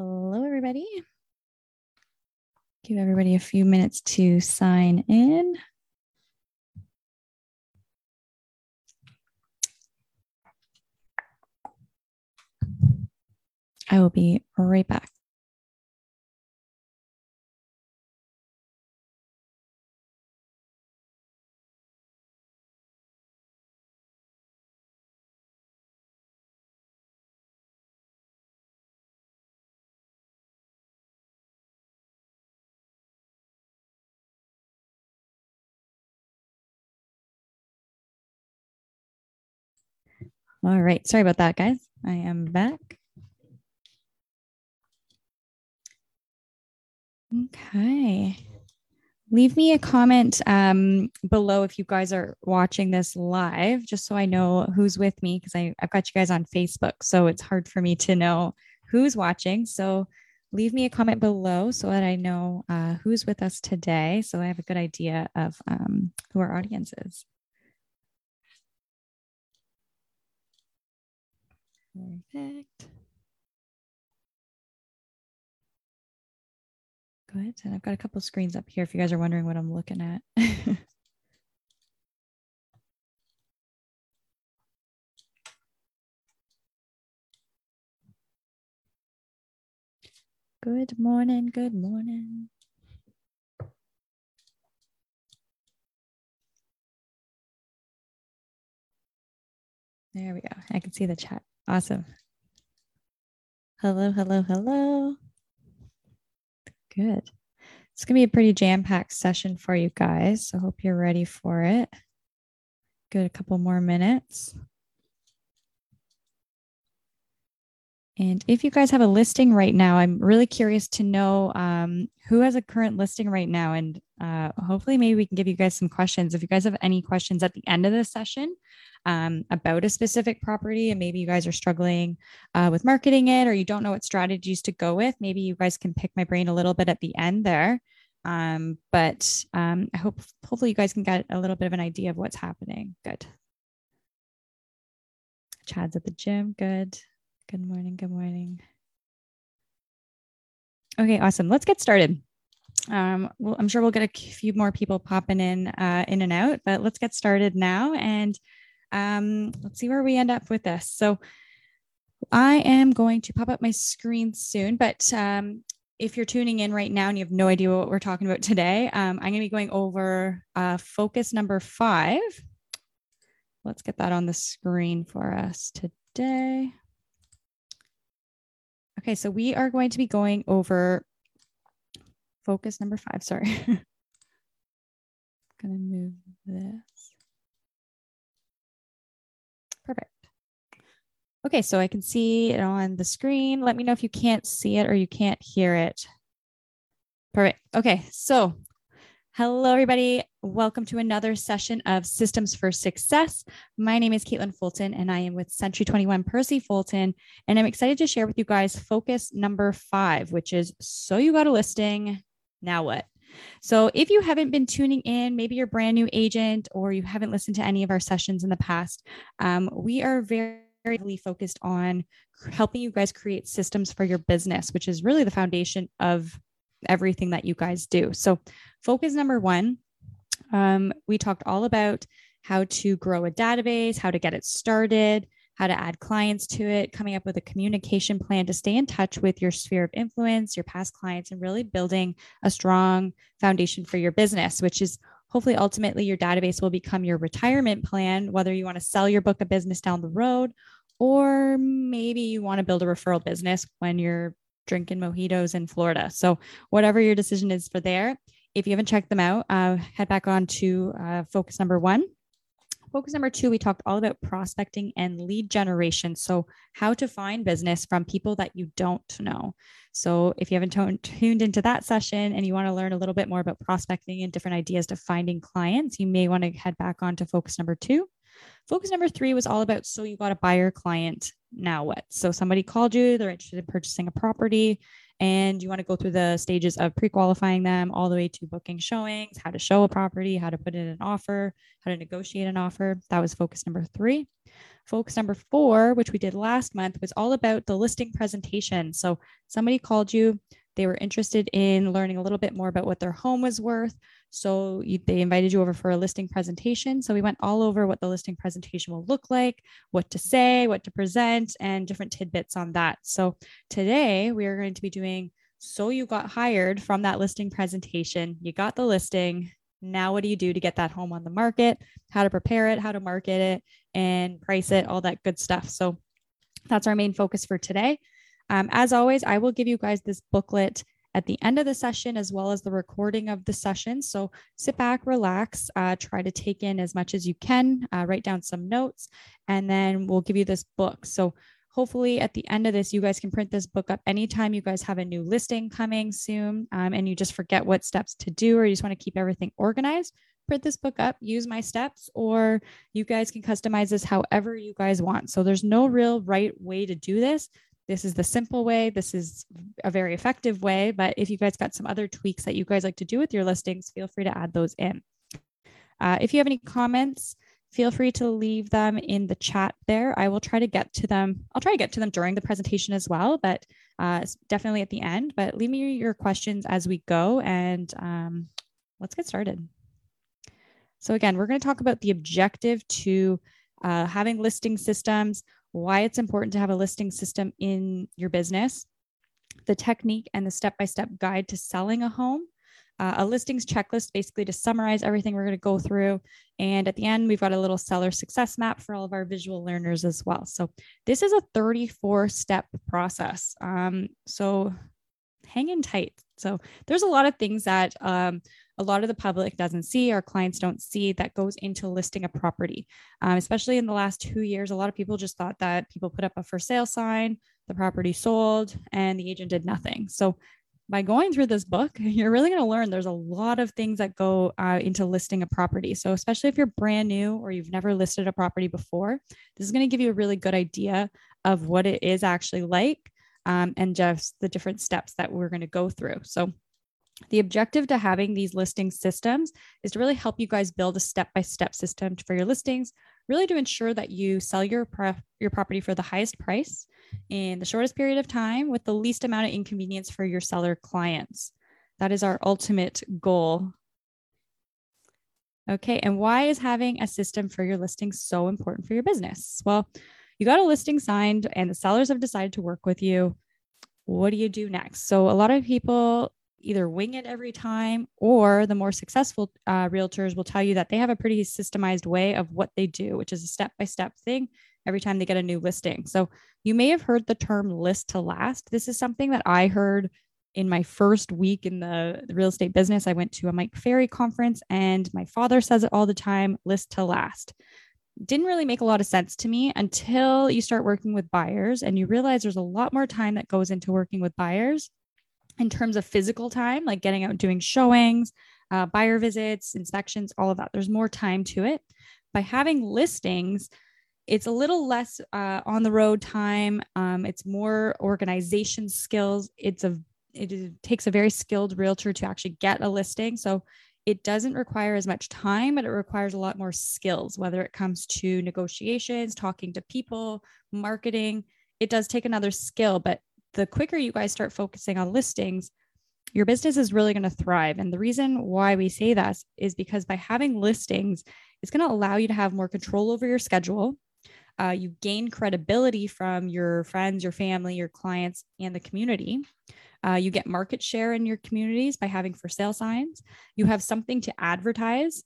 Hello, everybody. Give everybody a few minutes to sign in. I will be right back. All right. Sorry about that, guys. I am back. Okay. Leave me a comment um, below if you guys are watching this live, just so I know who's with me because I've got you guys on Facebook. So it's hard for me to know who's watching. So leave me a comment below so that I know uh, who's with us today. So I have a good idea of um, who our audience is. Perfect. Good. And I've got a couple screens up here if you guys are wondering what I'm looking at. good morning. Good morning. There we go. I can see the chat. Awesome. Hello, hello, hello. Good. It's going to be a pretty jam packed session for you guys. So, hope you're ready for it. Good, a couple more minutes. And if you guys have a listing right now, I'm really curious to know um, who has a current listing right now. And uh, hopefully, maybe we can give you guys some questions. If you guys have any questions at the end of the session, um, about a specific property and maybe you guys are struggling uh, with marketing it or you don't know what strategies to go with, maybe you guys can pick my brain a little bit at the end there. Um, but um, I hope hopefully you guys can get a little bit of an idea of what's happening. Good. Chad's at the gym. Good. Good morning. Good morning. Okay, awesome. Let's get started. Um, well, I'm sure we'll get a few more people popping in, uh, in and out, but let's get started now. And um, let's see where we end up with this. So I am going to pop up my screen soon, but um, if you're tuning in right now and you have no idea what we're talking about today, um, I'm going to be going over uh, focus number five. Let's get that on the screen for us today. Okay, so we are going to be going over focus number five. Sorry. I'm going to move this. Perfect. Okay, so I can see it on the screen. Let me know if you can't see it or you can't hear it. Perfect. Okay, so hello, everybody. Welcome to another session of Systems for Success. My name is Caitlin Fulton, and I am with Century 21 Percy Fulton. And I'm excited to share with you guys focus number five, which is So You Got a Listing, Now What? So if you haven't been tuning in, maybe you're brand new agent or you haven't listened to any of our sessions in the past, um, we are very heavily focused on helping you guys create systems for your business, which is really the foundation of everything that you guys do. So, focus number one, um, we talked all about how to grow a database, how to get it started, how to add clients to it, coming up with a communication plan to stay in touch with your sphere of influence, your past clients, and really building a strong foundation for your business, which is hopefully ultimately your database will become your retirement plan, whether you want to sell your book of business down the road, or maybe you want to build a referral business when you're drinking mojitos in Florida. So, whatever your decision is for there, if you haven't checked them out, uh, head back on to uh, focus number one Focus number two, we talked all about prospecting and lead generation. So, how to find business from people that you don't know. So, if you haven't t- tuned into that session and you want to learn a little bit more about prospecting and different ideas to finding clients, you may want to head back on to focus number two. Focus number three was all about so you got a buyer client. Now what? So, somebody called you, they're interested in purchasing a property and you want to go through the stages of pre-qualifying them all the way to booking showings how to show a property how to put in an offer how to negotiate an offer that was focus number three focus number four, which we did last month, was all about the listing presentation. So somebody called you, they were interested in learning a little bit more about what their home was worth. So you, they invited you over for a listing presentation. So we went all over what the listing presentation will look like, what to say, what to present, and different tidbits on that. So today we are going to be doing so you got hired from that listing presentation, you got the listing. Now, what do you do to get that home on the market? How to prepare it, how to market it, and price it, all that good stuff. So that's our main focus for today. Um, as always, I will give you guys this booklet at the end of the session as well as the recording of the session. So sit back, relax, uh, try to take in as much as you can, uh, write down some notes, and then we'll give you this book. So hopefully at the end of this, you guys can print this book up anytime you guys have a new listing coming soon um, and you just forget what steps to do or you just want to keep everything organized. Print this book up, use my steps, or you guys can customize this however you guys want. So there's no real right way to do this. This is the simple way. This is a very effective way. But if you guys got some other tweaks that you guys like to do with your listings, feel free to add those in. Uh, if you have any comments, feel free to leave them in the chat there. I will try to get to them. I'll try to get to them during the presentation as well, but uh, definitely at the end. But leave me your questions as we go and um, let's get started. So again, we're going to talk about the objective to uh, having listing systems, why it's important to have a listing system in your business, the technique and the step-by-step guide to selling a home, uh, a listings checklist basically to summarize everything we're going to go through. And at the end, we've got a little seller success map for all of our visual learners as well. So this is a 34 step process. Um, so hang in tight. So there's a lot of things that um, a lot of the public doesn't see, our clients don't see that goes into listing a property. Um, especially in the last two years, a lot of people just thought that people put up a for sale sign, the property sold, and the agent did nothing. So by going through this book, you're really going to learn there's a lot of things that go uh, into listing a property. So, especially if you're brand new or you've never listed a property before, this is going to give you a really good idea of what it is actually like um, and just the different steps that we're going to go through. So, the objective to having these listing systems is to really help you guys build a step by step system for your listings, really to ensure that you sell your, your property for the highest price in the shortest period of time with the least amount of inconvenience for your seller clients. That is our ultimate goal. Okay, and why is having a system for your listing so important for your business? Well, you got a listing signed and the sellers have decided to work with you. What do you do next? So, a lot of people either wing it every time or the more successful uh, realtors will tell you that they have a pretty systemized way of what they do which is a step by step thing every time they get a new listing. So you may have heard the term list to last. This is something that i heard in my first week in the, the real estate business. I went to a mike ferry conference and my father says it all the time list to last. Didn't really make a lot of sense to me until you start working with buyers and you realize there's a lot more time that goes into working with buyers in terms of physical time, like getting out doing showings, uh, buyer visits, inspections, all of that. There's more time to it. By having listings, it's a little less uh, on the road time. Um, it's more organization skills. It's a it takes a very skilled realtor to actually get a listing. So it doesn't require as much time, but it requires a lot more skills, whether it comes to negotiations, talking to people, marketing. It does take another skill, but the quicker you guys start focusing on listings, your business is really going to thrive. And the reason why we say that is because by having listings, it's going to allow you to have more control over your schedule. Uh, you gain credibility from your friends, your family, your clients, and the community. Uh, you get market share in your communities by having for sale signs. You have something to advertise,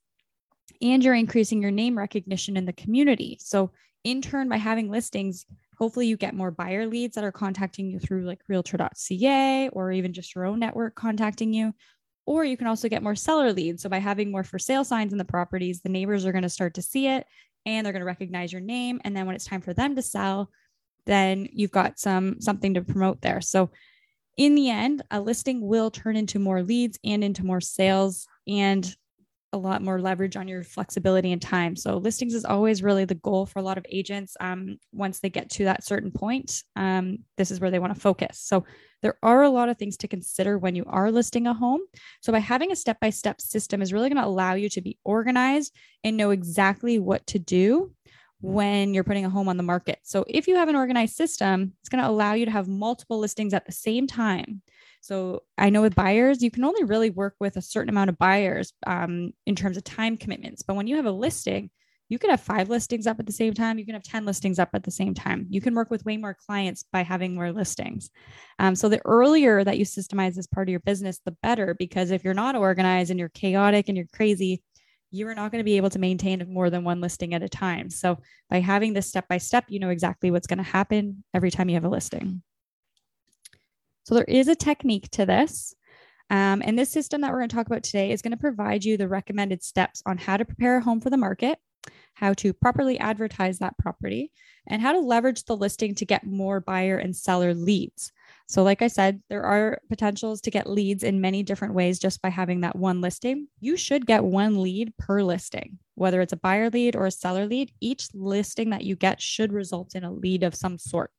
and you're increasing your name recognition in the community. So, in turn, by having listings, hopefully you get more buyer leads that are contacting you through like realtor.ca or even just your own network contacting you. Or you can also get more seller leads. So by having more for sale signs in the properties the neighbors are going to start to see it and they're going to recognize your name. And then when it's time for them to sell then you've got some something to promote there. So in the end a listing will turn into more leads and into more sales and a lot more leverage on your flexibility and time. So listings is always really the goal for a lot of agents. Um, once they get to that certain point, um, this is where they want to focus. So there are a lot of things to consider when you are listing a home. So by having a step-by-step system is really going to allow you to be organized and know exactly what to do when you're putting a home on the market. So if you have an organized system, it's going to allow you to have multiple listings at the same time. So I know with buyers, you can only really work with a certain amount of buyers um, in terms of time commitments. But when you have a listing, you can have five listings up at the same time. You can have 10 listings up at the same time. You can work with way more clients by having more listings. Um, so the earlier that you systemize this part of your business, the better, because if you're not organized and you're chaotic and you're crazy, you are not going to be able to maintain more than one listing at a time. So by having this step by step, you know exactly what's going to happen every time you have a listing. So there is a technique to this. Um, and this system that we're going to talk about today is going to provide you the recommended steps on how to prepare a home for the market how to properly advertise that property, and how to leverage the listing to get more buyer and seller leads. So, like I said, there are potentials to get leads in many different ways just by having that one listing. You should get one lead per listing, whether it's a buyer lead or a seller lead. Each listing that you get should result in a lead of some sort.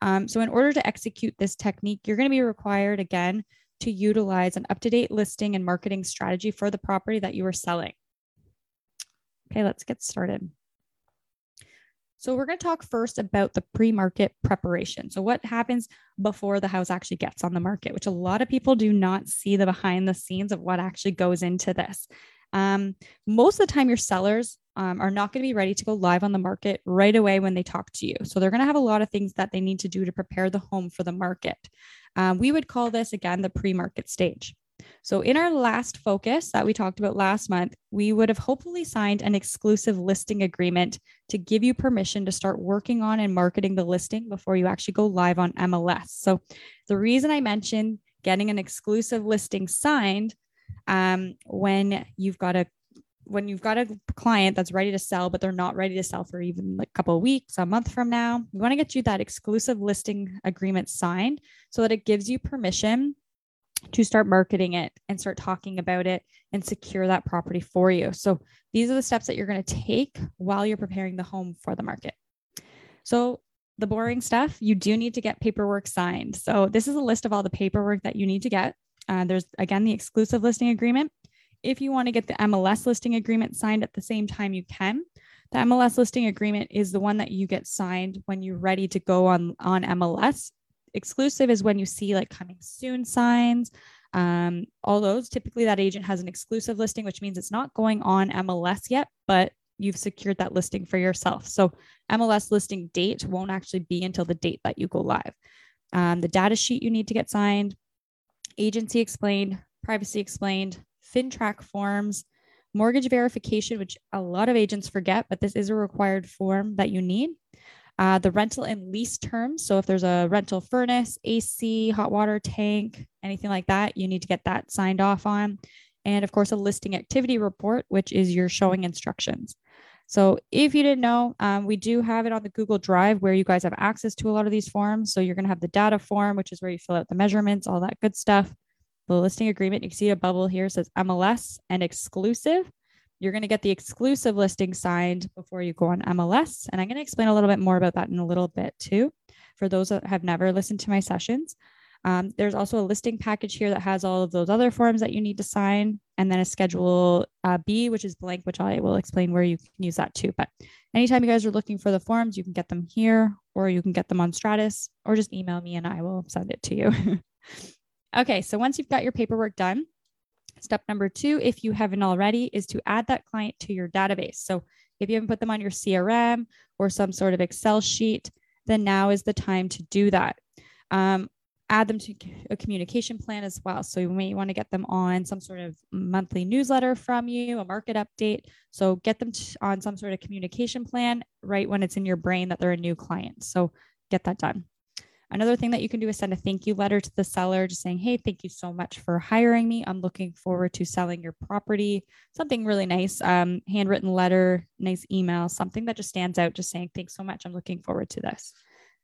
Um, so, in order to execute this technique, you're going to be required again to utilize an up to date listing and marketing strategy for the property that you are selling. Okay, let's get started. So, we're going to talk first about the pre market preparation. So, what happens before the house actually gets on the market, which a lot of people do not see the behind the scenes of what actually goes into this. Um, most of the time, your sellers um, are not going to be ready to go live on the market right away when they talk to you. So, they're going to have a lot of things that they need to do to prepare the home for the market. Um, we would call this again the pre market stage. So, in our last focus that we talked about last month, we would have hopefully signed an exclusive listing agreement to give you permission to start working on and marketing the listing before you actually go live on MLS. So, the reason I mentioned getting an exclusive listing signed um, when you've got a when you've got a client that's ready to sell, but they're not ready to sell for even like a couple of weeks, a month from now, we want to get you that exclusive listing agreement signed so that it gives you permission to start marketing it and start talking about it and secure that property for you. So these are the steps that you're going to take while you're preparing the home for the market. So the boring stuff, you do need to get paperwork signed. So this is a list of all the paperwork that you need to get. Uh, there's again the exclusive listing agreement. If you want to get the MLS listing agreement signed at the same time, you can. The MLS listing agreement is the one that you get signed when you're ready to go on on MLS exclusive is when you see like coming soon signs. Um, all those typically that agent has an exclusive listing, which means it's not going on MLS yet, but you've secured that listing for yourself. So MLS listing date won't actually be until the date that you go live. Um, the data sheet you need to get signed, agency explained, privacy explained, FINTRAC forms, mortgage verification, which a lot of agents forget, but this is a required form that you need. Uh, the rental and lease terms. So if there's a rental furnace, AC, hot water tank, anything like that, you need to get that signed off on. And of course, a listing activity report, which is your showing instructions. So if you didn't know, um, we do have it on the Google Drive where you guys have access to a lot of these forms. So you're going to have the data form, which is where you fill out the measurements, all that good stuff. The listing agreement, you can see a bubble here says MLS and exclusive. You're going to get the exclusive listing signed before you go on MLS. And I'm going to explain a little bit more about that in a little bit too, for those that have never listened to my sessions. Um, there's also a listing package here that has all of those other forms that you need to sign, and then a schedule uh, B, which is blank, which I will explain where you can use that too. But anytime you guys are looking for the forms, you can get them here, or you can get them on Stratus, or just email me and I will send it to you. okay, so once you've got your paperwork done, Step number two, if you haven't already, is to add that client to your database. So if you haven't put them on your CRM or some sort of Excel sheet, then now is the time to do that. Um, add them to a communication plan as well. So you may want to get them on some sort of monthly newsletter from you, a market update. So get them on some sort of communication plan right when it's in your brain that they're a new client. So get that done. Another thing that you can do is send a thank you letter to the seller, just saying, Hey, thank you so much for hiring me. I'm looking forward to selling your property. Something really nice, um, handwritten letter, nice email, something that just stands out, just saying, Thanks so much. I'm looking forward to this.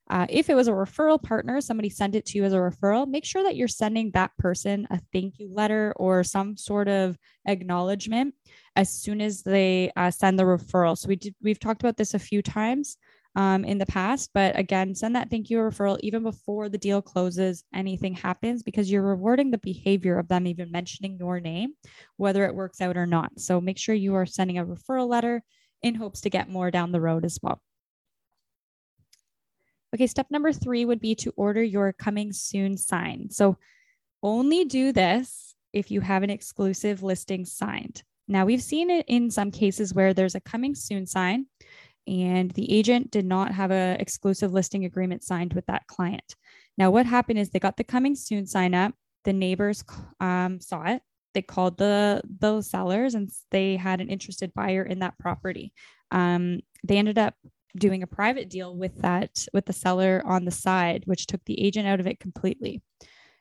Uh, if it was a referral partner, somebody sent it to you as a referral, make sure that you're sending that person a thank you letter or some sort of acknowledgement as soon as they uh, send the referral. So we did, we've talked about this a few times um, in the past. But again, send that thank you referral even before the deal closes, anything happens, because you're rewarding the behavior of them even mentioning your name, whether it works out or not. So make sure you are sending a referral letter in hopes to get more down the road as well. Okay, step number three would be to order your coming soon sign. So only do this if you have an exclusive listing signed. Now, we've seen it in some cases where there's a coming soon sign and the agent did not have an exclusive listing agreement signed with that client. Now, what happened is they got the coming soon sign up. The neighbors um, saw it. They called the those sellers and they had an interested buyer in that property. Um, they ended up doing a private deal with that with the seller on the side, which took the agent out of it completely.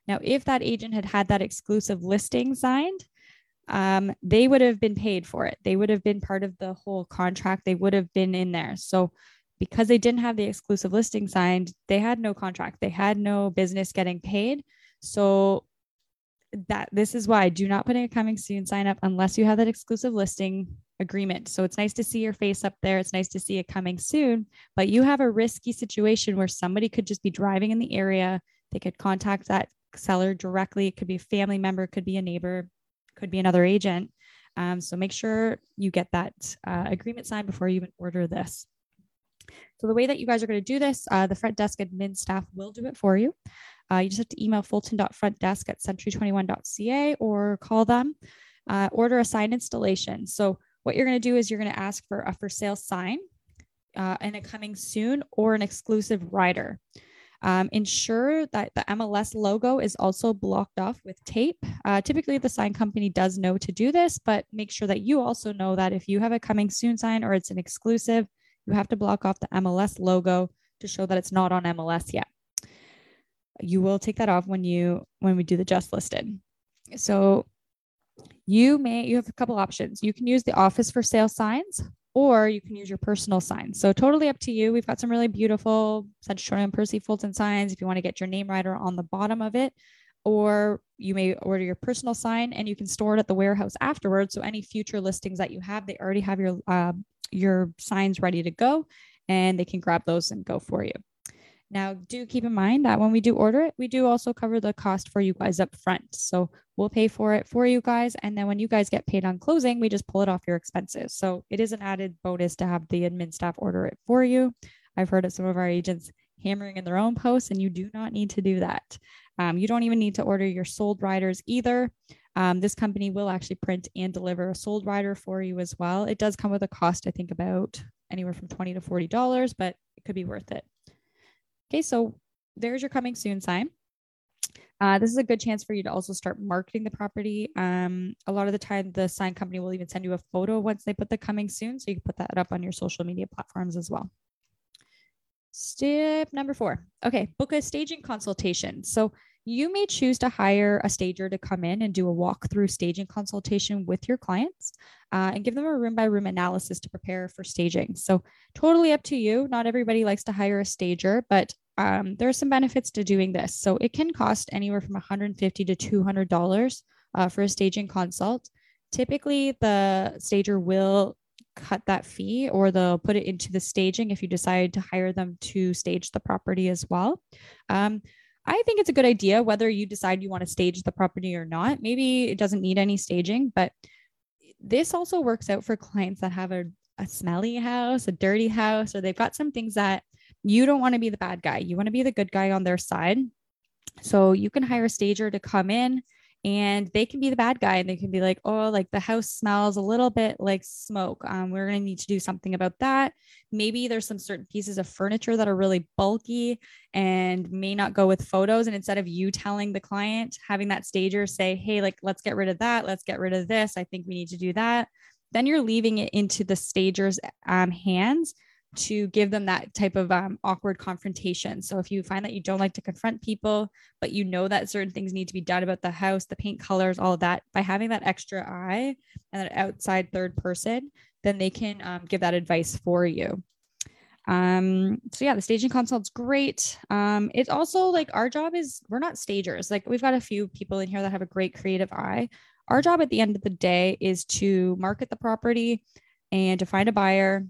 Now, if that agent had had that exclusive listing signed, um, they would have been paid for it. They would have been part of the whole contract. They would have been in there. So because they didn't have the exclusive listing signed, they had no contract. They had no business getting paid. So that this is why do not put a coming soon sign up unless you have that exclusive listing agreement. So it's nice to see your face up there. It's nice to see it coming soon, but you have a risky situation where somebody could just be driving in the area. They could contact that seller directly. It could be a family member, it could be a neighbor, could be another agent. Um, so make sure you get that uh, agreement signed before you even order this. So the way that you guys are going to do this, uh, the front desk admin staff will do it for you. Uh, you just have to email fulton.frontdesk at century21.ca or call them. Uh, order a sign installation. So what you're going to do is you're going to ask for a for sale sign uh, and a coming soon or an exclusive rider. Um, ensure that the MLS logo is also blocked off with tape. Uh, typically, the sign company does know to do this, but make sure that you also know that if you have a coming soon sign or it's an exclusive, you have to block off the MLS logo to show that it's not on MLS yet. You will take that off when you when we do the just listed. So you may you have a couple options. You can use the office for sale signs or you can use your personal signs. So totally up to you. We've got some really beautiful Century and Percy Fulton signs if you want to get your name right or on the bottom of it. Or you may order your personal sign and you can store it at the warehouse afterwards. So any future listings that you have, they already have your uh, your signs ready to go, and they can grab those and go for you. Now, do keep in mind that when we do order it, we do also cover the cost for you guys up front. So we'll pay for it for you guys. And then when you guys get paid on closing, we just pull it off your expenses. So it is an added bonus to have the admin staff order it for you. I've heard of some of our agents hammering in their own posts, and you do not need to do that. Um, you don't even need to order your sold riders either. Um, this company will actually print and deliver a sold rider for you as well. It does come with a cost, I think, about anywhere from 20 to $40, but it could be worth it. Okay, so there's your coming soon sign. Uh, this is a good chance for you to also start marketing the property. Um, a lot of the time, the sign company will even send you a photo once they put the coming soon. So you can put that up on your social media platforms as well. Step number four. Okay, book a staging consultation. So you may choose to hire a stager to come in and do a walkthrough staging consultation with your clients uh, and give them a room by room analysis to prepare for staging. So, totally up to you. Not everybody likes to hire a stager, but um, there are some benefits to doing this. So it can cost anywhere from 150 to 200 dollars uh, for a staging consult. Typically, the stager will cut that fee or they'll put it into the staging if you decide to hire them to stage the property as well. Um, I think it's a good idea whether you decide you want to stage the property or not. Maybe it doesn't need any staging, but this also works out for clients that have a, a smelly house, a dirty house, or they've got some things that you don't want to be the bad guy. You want to be the good guy on their side. So you can hire a stager to come in and they can be the bad guy and they can be like, oh, like the house smells a little bit like smoke. Um, we're going to need to do something about that. Maybe there's some certain pieces of furniture that are really bulky and may not go with photos. And instead of you telling the client, having that stager say, hey, like, let's get rid of that. Let's get rid of this. I think we need to do that. Then you're leaving it into the stager's um, hands to give them that type of um, awkward confrontation. So if you find that you don't like to confront people, but you know that certain things need to be done about the house, the paint colors, all of that, by having that extra eye and that outside third person, then they can um, give that advice for you. Um, so yeah, the staging consult's great. Um, it's also like our job is we're not stagers. Like we've got a few people in here that have a great creative eye. Our job at the end of the day is to market the property and to find a buyer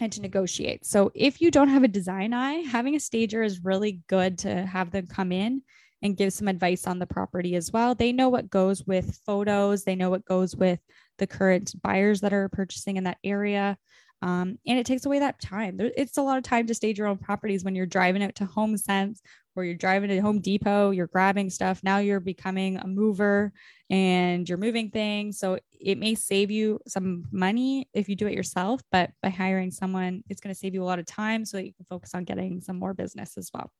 and to negotiate. So if you don't have a design eye, having a stager is really good to have them come in and give some advice on the property as well. They know what goes with photos, they know what goes with the current buyers that are purchasing in that area. Um, and it takes away that time. There, it's a lot of time to stage your own properties when you're driving out to Home Sense or you're driving to Home Depot, you're grabbing stuff. Now you're becoming a mover and you're moving things. So it may save you some money if you do it yourself, but by hiring someone, it's going to save you a lot of time so that you can focus on getting some more business as well.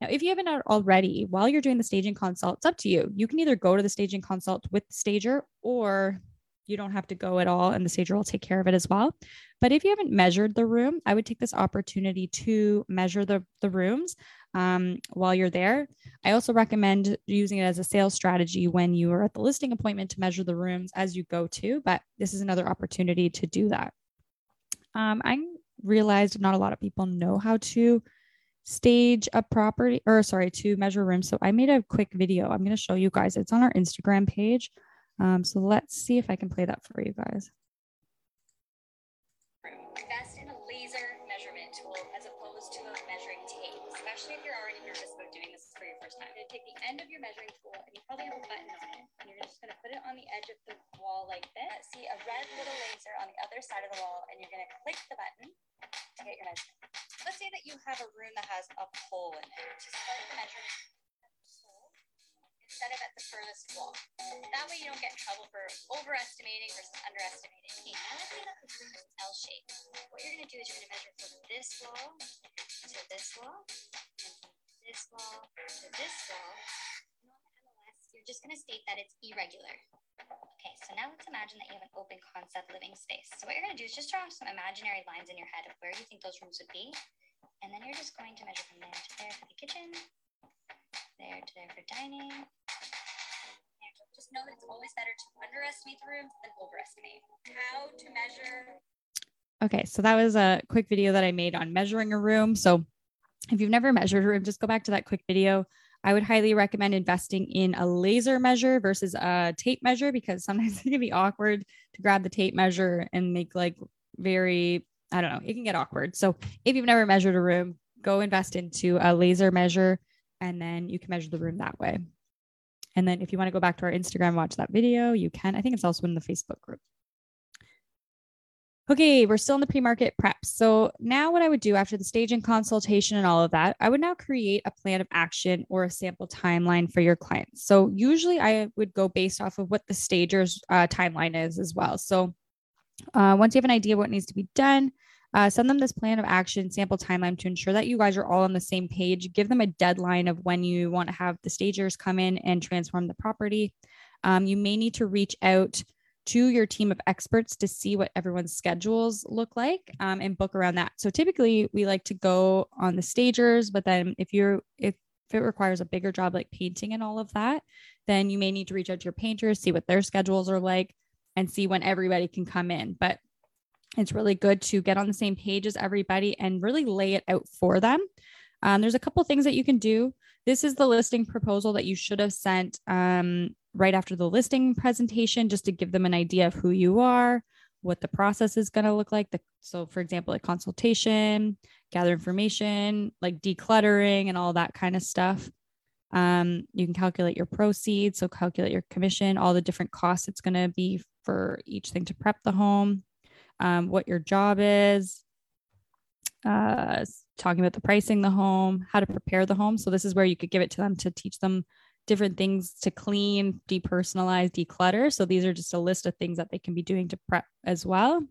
Now, if you haven't already, while you're doing the staging consult, it's up to you. You can either go to the staging consult with the stager or you don't have to go at all and the stager will take care of it as well. But if you haven't measured the room, I would take this opportunity to measure the, the rooms um, while you're there. I also recommend using it as a sales strategy when you are at the listing appointment to measure the rooms as you go to, but this is another opportunity to do that. Um, I realized not a lot of people know how to stage a property or sorry to measure rooms so i made a quick video i'm going to show you guys it's on our instagram page um, so let's see if I can play that for you guys. Invest in a laser measurement tool as opposed to a measuring tape, especially if you're already nervous about doing this for your first time. You're going to take the end of your measuring tool and you probably have a button on it, and you're just going to put it on the edge of the wall like this. See a red little laser on the other side of the wall, and you're going to click the button to get your measurement. Let's say that you have a room that has a pole in it. To start the measuring set it at the furthest wall. That way you don't get in trouble for overestimating versus underestimating. Okay, now L shape. What you're gonna do is you're gonna measure from this wall to this wall, this wall to this wall. And on the MLS, you're just gonna state that it's irregular. Okay, so now let's imagine that you have an open concept living space. So what you're gonna do is just draw some imaginary lines in your head of where you think those rooms would be. And then you're just going to measure from there to there for the kitchen, there to there for dining. Know that it's always better to underestimate the rooms than overestimate. How to measure. Okay, so that was a quick video that I made on measuring a room. So if you've never measured a room, just go back to that quick video. I would highly recommend investing in a laser measure versus a tape measure because sometimes it can be awkward to grab the tape measure and make like very, I don't know, it can get awkward. So if you've never measured a room, go invest into a laser measure and then you can measure the room that way. And then if you want to go back to our Instagram, watch that video, you can. I think it's also in the Facebook group. Okay, we're still in the pre market prep. So now, what I would do after the staging consultation and all of that, I would now create a plan of action or a sample timeline for your clients. So usually I would go based off of what the stager's uh, timeline is as well. So uh, once you have an idea of what needs to be done, uh, send them this plan of action sample timeline to ensure that you guys are all on the same page. Give them a deadline of when you want to have the stagers come in and transform the property. Um, you may need to reach out to your team of experts to see what everyone's schedules look like um, and book around that. So typically we like to go on the stagers, but then if you're if if it requires a bigger job like painting and all of that, then you may need to reach out to your painters, see what their schedules are like, and see when everybody can come in. But it's really good to get on the same page as everybody and really lay it out for them. Um, there's a couple things that you can do. This is the listing proposal that you should have sent um, right after the listing presentation, just to give them an idea of who you are, what the process is going to look like. The, so, for example, a consultation, gather information, like decluttering and all that kind of stuff. Um, you can calculate your proceeds, so calculate your commission, all the different costs it's going to be for each thing to prep the home um, what your job is, uh, talking about the pricing the home, how to prepare the home. So this is where you could give it to them to teach them different things to clean, depersonalize, declutter. So these are just a list of things that they can be doing to prep as well.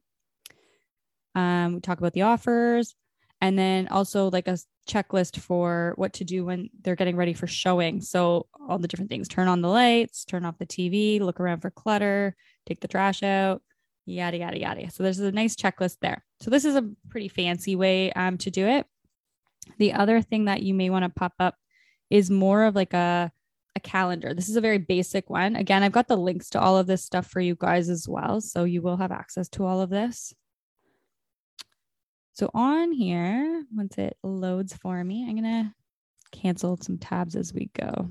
Um, we talk about the offers and then also like a checklist for what to do when they're getting ready for showing. So all the different things, turn on the lights, turn off the TV, look around for clutter, take the trash out, yada, yada, yada. So there's a nice checklist there. So this is a pretty fancy way um, to do it. The other thing that you may want to pop up is more of like a, a calendar. This is a very basic one. Again, I've got the links to all of this stuff for you guys as well. So you will have access to all of this. So on here, once it loads for me, I'm going to cancel some tabs as we go.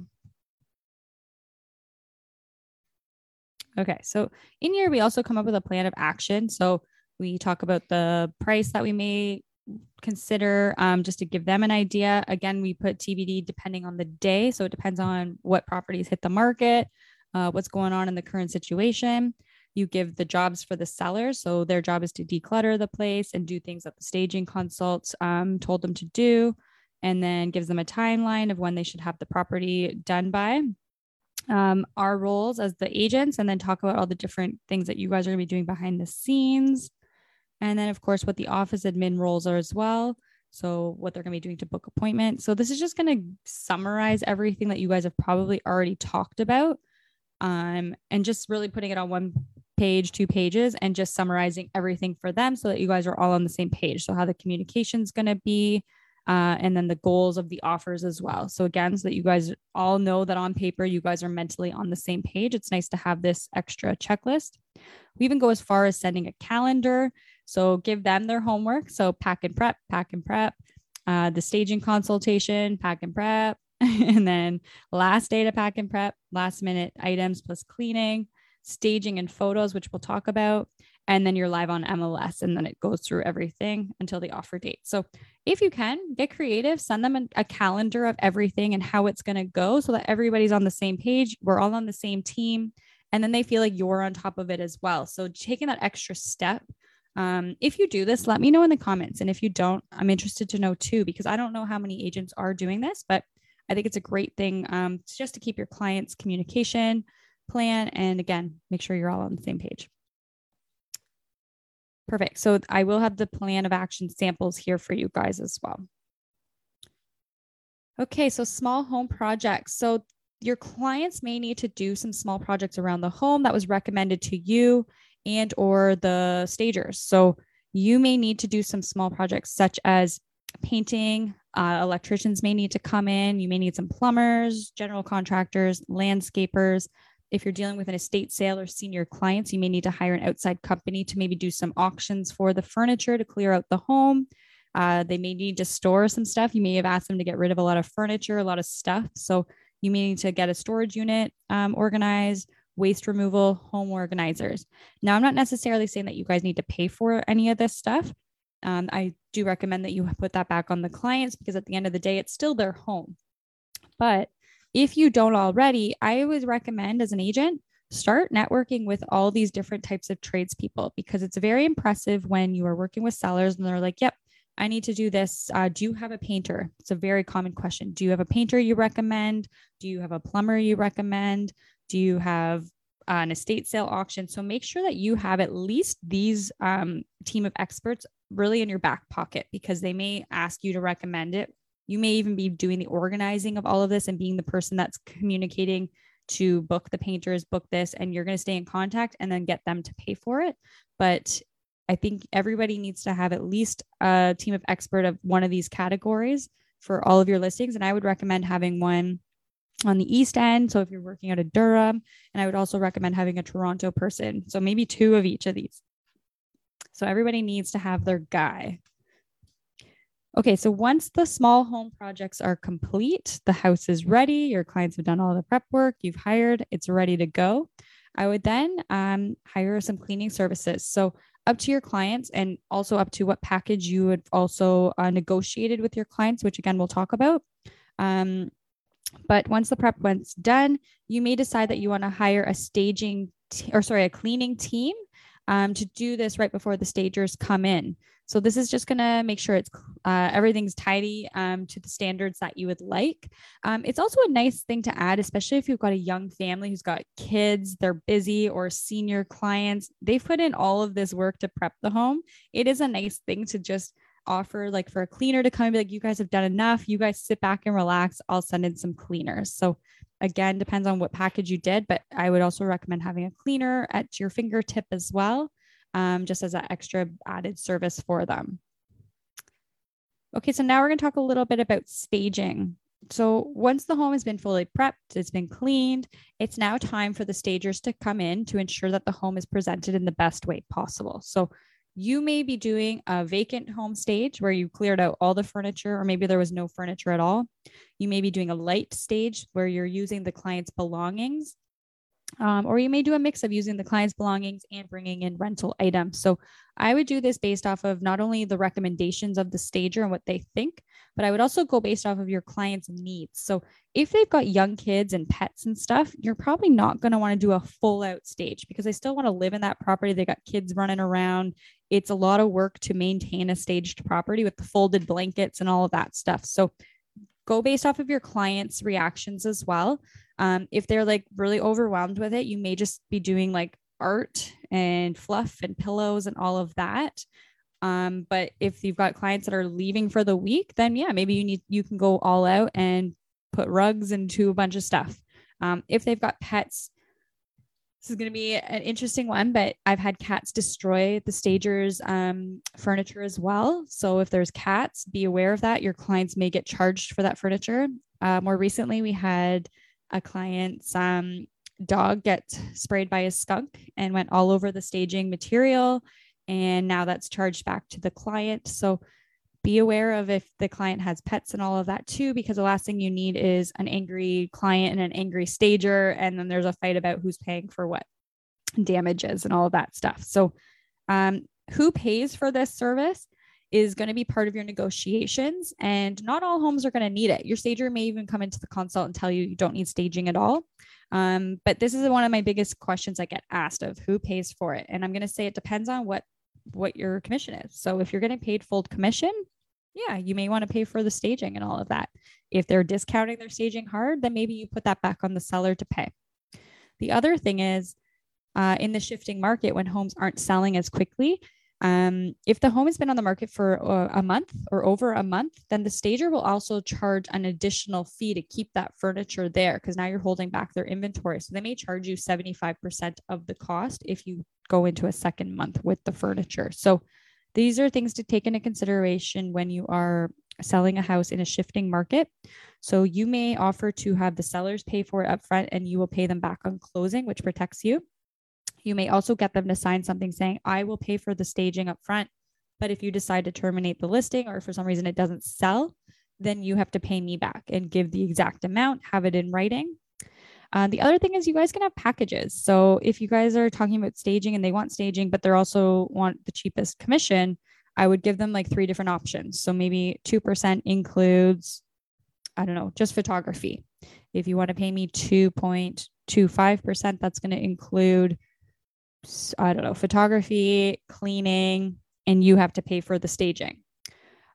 Okay. So in here, we also come up with a plan of action. So we talk about the price that we may consider um, just to give them an idea. Again, we put TBD depending on the day. So it depends on what properties hit the market, uh, what's going on in the current situation. you give the jobs for the sellers. So their job is to declutter the place and do things that the staging consults um, told them to do, and then gives them a timeline of when they should have the property done by. Um, our roles as the agents, and then talk about all the different things that you guys are going to be doing behind the scenes. And then, of course, what the office admin roles are as well. So, what they're going to be doing to book appointments. So, this is just going to summarize everything that you guys have probably already talked about um, and just really putting it on one page, two pages, and just summarizing everything for them so that you guys are all on the same page. So, how the communication is going to be, uh, and then the goals of the offers as well. So, again, so that you guys all know that on paper, you guys are mentally on the same page. It's nice to have this extra checklist. We even go as far as sending a calendar. So, give them their homework. So, pack and prep, pack and prep. Uh, the staging consultation, pack and prep, and then last day to pack and prep, last minute items plus cleaning, staging and photos, which we'll talk about. And then you're live on MLS and then it goes through everything until the offer date. So if you can get creative, send them a, calendar of everything and how it's going to go so that everybody's on the same page. We're all on the same team. And then they feel like you're on top of it as well. So taking that extra step um, if you do this, let me know in the comments. And if you don't, I'm interested to know too, because I don't know how many agents are doing this, but I think it's a great thing um, just to keep your clients' communication plan. And again, make sure you're all on the same page. Perfect. So I will have the plan of action samples here for you guys as well. Okay, so small home projects. So your clients may need to do some small projects around the home that was recommended to you and or the stagers. So you may need to do some small projects such as painting, uh, electricians may need to come in. You may need some plumbers, general contractors, landscapers. If you're dealing with an estate sale or senior clients, you may need to hire an outside company to maybe do some auctions for the furniture to clear out the home. Uh, they may need to store some stuff. You may have asked them to get rid of a lot of furniture, a lot of stuff. So you may need to get a storage unit um, organized, waste removal, home organizers. Now, I'm not necessarily saying that you guys need to pay for any of this stuff. Um, I do recommend that you put that back on the clients because at the end of the day, it's still their home. But if you don't already, I would recommend as an agent, start networking with all these different types of tradespeople because it's very impressive when you are working with sellers and they're like, yep, I need to do this. Uh, do you have a painter? It's a very common question. Do you have a painter you recommend? Do you have a plumber you recommend? Do you have an estate sale auction? So make sure that you have at least these um, team of experts really in your back pocket because they may ask you to recommend it. You may even be doing the organizing of all of this and being the person that's communicating to book the painters, book this, and you're going to stay in contact and then get them to pay for it. But I think everybody needs to have at least a team of expert of one of these categories for all of your listings. And I would recommend having one on the East End. So if you're working out of Durham, and I would also recommend having a Toronto person. So maybe two of each of these. So everybody needs to have their guy. Okay, so once the small home projects are complete, the house is ready, your clients have done all the prep work, you've hired, it's ready to go. I would then um, hire some cleaning services. So up to your clients and also up to what package you would also uh, negotiated with your clients, which again we'll talk about. Um, but once the prep went's done, you may decide that you want to hire a staging t- or sorry, a cleaning team um, to do this right before the stagers come in. So this is just going to make sure it's uh, everything's tidy um, to the standards that you would like. Um, it's also a nice thing to add, especially if you've got a young family who's got kids, they're busy, or senior clients. They've put in all of this work to prep the home. It is a nice thing to just offer like for a cleaner to come and be like, you guys have done enough. You guys sit back and relax. I'll send in some cleaners. So again, depends on what package you did, but I would also recommend having a cleaner at your fingertip as well, um, just as an extra added service for them. Okay, so now we're going to talk a little bit about staging. So once the home has been fully prepped, it's been cleaned, it's now time for the stagers to come in to ensure that the home is presented in the best way possible. So you may be doing a vacant home stage where you cleared out all the furniture, or maybe there was no furniture at all. You may be doing a light stage where you're using the client's belongings. Um, or you may do a mix of using the client's belongings and bringing in rental items. So I would do this based off of not only the recommendations of the stager and what they think, but I would also go based off of your client's needs. So if they've got young kids and pets and stuff, you're probably not going to want to do a full out stage because they still want to live in that property. They got kids running around. It's a lot of work to maintain a staged property with the folded blankets and all of that stuff. So go based off of your client's reactions as well. Um, if they're like really overwhelmed with it, you may just be doing like art and fluff and pillows and all of that. Um, but if you've got clients that are leaving for the week, then yeah, maybe you need you can go all out and put rugs into a bunch of stuff. Um, if they've got pets, this is going to be an interesting one, but I've had cats destroy the stagers um, furniture as well. So if there's cats, be aware of that. Your clients may get charged for that furniture. Uh, more recently, we had a client's um, dog get sprayed by a skunk and went all over the staging material and now that's charged back to the client. So be aware of if the client has pets and all of that too, because the last thing you need is an angry client and an angry stager. And then there's a fight about who's paying for what damages and all of that stuff. So, um, who pays for this service is going to be part of your negotiations. And not all homes are going to need it. Your stager may even come into the consult and tell you you don't need staging at all. Um, but this is one of my biggest questions I get asked of who pays for it. And I'm going to say it depends on what what your commission is. So if you're getting paid full commission, yeah, you may want to pay for the staging and all of that. If they're discounting their staging hard, then maybe you put that back on the seller to pay. The other thing is uh, in the shifting market when homes aren't selling as quickly, um, if the home has been on the market for uh, a month or over a month, then the stager will also charge an additional fee to keep that furniture there because now you're holding back their inventory. So they may charge you 75% of the cost if you go into a second month with the furniture. So these are things to take into consideration when you are selling a house in a shifting market. So you may offer to have the sellers pay for it upfront and you will pay them back on closing, which protects you. You may also get them to sign something saying, I will pay for the staging up front. But if you decide to terminate the listing or for some reason it doesn't sell, then you have to pay me back and give the exact amount, have it in writing. Uh, the other thing is you guys can have packages. So if you guys are talking about staging and they want staging, but they're also want the cheapest commission, I would give them like three different options. So maybe 2% includes, I don't know, just photography. If you want to pay me 2.25%, that's going to include I don't know, photography, cleaning, and you have to pay for the staging.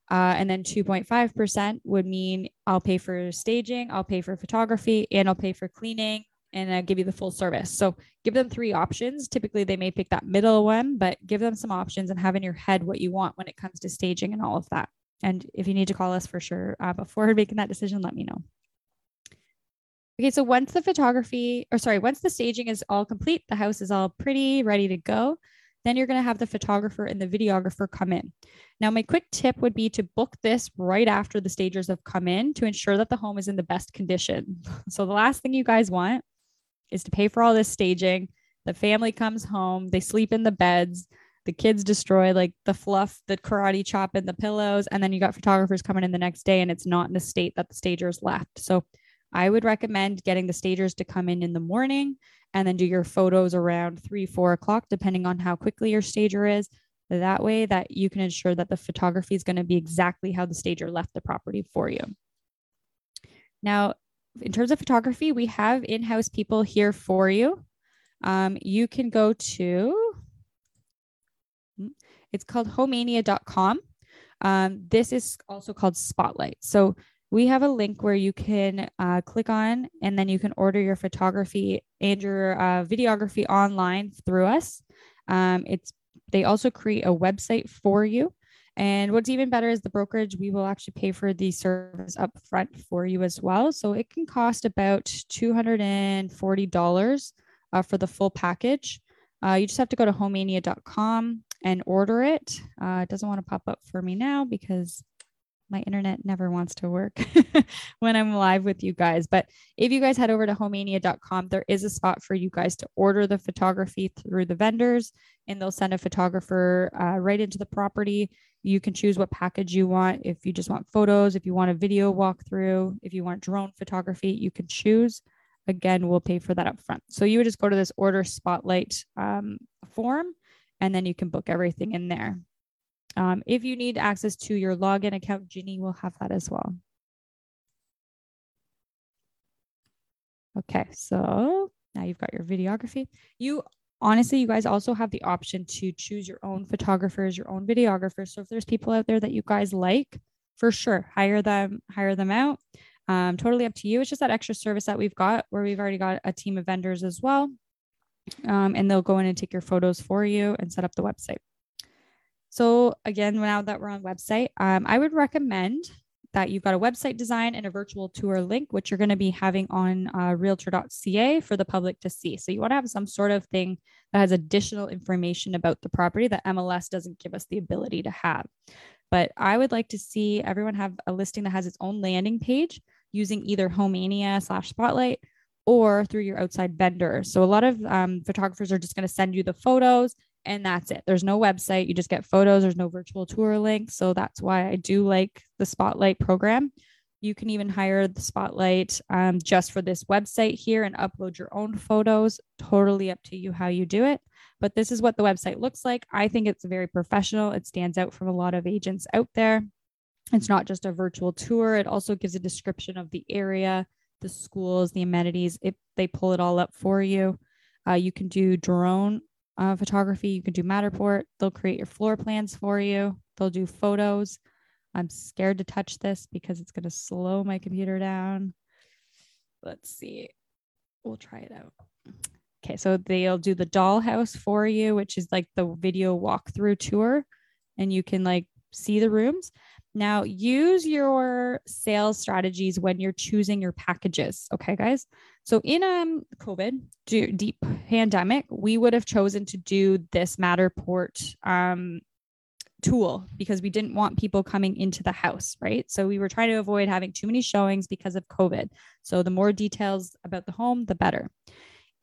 Uh, and then 2.5% would mean I'll pay for staging, I'll pay for photography, and I'll pay for cleaning, and I'll give you the full service. So give them three options. Typically, they may pick that middle one, but give them some options and have in your head what you want when it comes to staging and all of that. And if you need to call us for sure uh, before making that decision, let me know. Okay, so once the photography, or sorry, once the staging is all complete, the house is all pretty, ready to go, then you're going to have the photographer and the videographer come in. Now, my quick tip would be to book this right after the stagers have come in to ensure that the home is in the best condition. So, the last thing you guys want is to pay for all this staging. The family comes home, they sleep in the beds, the kids destroy like the fluff, the karate chop, and the pillows. And then you got photographers coming in the next day and it's not in the state that the stagers left. So, I would recommend getting the stagers to come in in the morning and then do your photos around three, four o'clock, depending on how quickly your stager is. That way, that you can ensure that the photography is going to be exactly how the stager left the property for you. Now, in terms of photography, we have in house people here for you. Um, you can go to, hmm, it's called homania.com. Um, this is also called Spotlight. So we have a link where you can uh, click on and then you can order your photography and your uh, videography online through us. Um, it's they also create a website for you. And what's even better is the brokerage, we will actually pay for the service up front for you as well. So it can cost about $240 uh, for the full package. Uh, you just have to go to homania.com and order it. Uh, it doesn't want to pop up for me now because my internet never wants to work when I'm live with you guys. But if you guys head over to homania.com, there is a spot for you guys to order the photography through the vendors, and they'll send a photographer uh, right into the property. You can choose what package you want. If you just want photos, if you want a video walkthrough, if you want drone photography, you can choose. again, we'll pay for that up front. So you would just go to this order spotlight um, form and then you can book everything in there. Um, if you need access to your login account, Ginny will have that as well. Okay, so now you've got your videography. You honestly, you guys also have the option to choose your own photographers, your own videographers. So if there's people out there that you guys like, for sure, hire them, hire them out. Um, totally up to you. It's just that extra service that we've got where we've already got a team of vendors as well. Um, and they'll go in and take your photos for you and set up the website. So again, now that we're on website, um, I would recommend that you've got a website design and a virtual tour link, which you're going to be having on uh, realtor.ca for the public to see. So you want to have some sort of thing that has additional information about the property that MLS doesn't give us the ability to have. But I would like to see everyone have a listing that has its own landing page using either Homania slash Spotlight or through your outside vendor. So a lot of um, photographers are just going to send you the photos and that's it. There's no website. You just get photos. There's no virtual tour link. So that's why I do like the Spotlight program. You can even hire the Spotlight um, just for this website here and upload your own photos. Totally up to you how you do it. But this is what the website looks like. I think it's very professional. It stands out from a lot of agents out there. It's not just a virtual tour, it also gives a description of the area, the schools, the amenities. If they pull it all up for you, uh, you can do drone uh, photography. You can do Matterport. They'll create your floor plans for you. They'll do photos. I'm scared to touch this because it's going to slow my computer down. Let's see. We'll try it out. Okay, so they'll do the dollhouse for you, which is like the video walkthrough tour, and you can like see the rooms. Now, use your sales strategies when you're choosing your packages. Okay, guys. So, in um COVID deep pandemic, we would have chosen to do this Matterport um, tool because we didn't want people coming into the house, right? So we were trying to avoid having too many showings because of COVID. So the more details about the home, the better.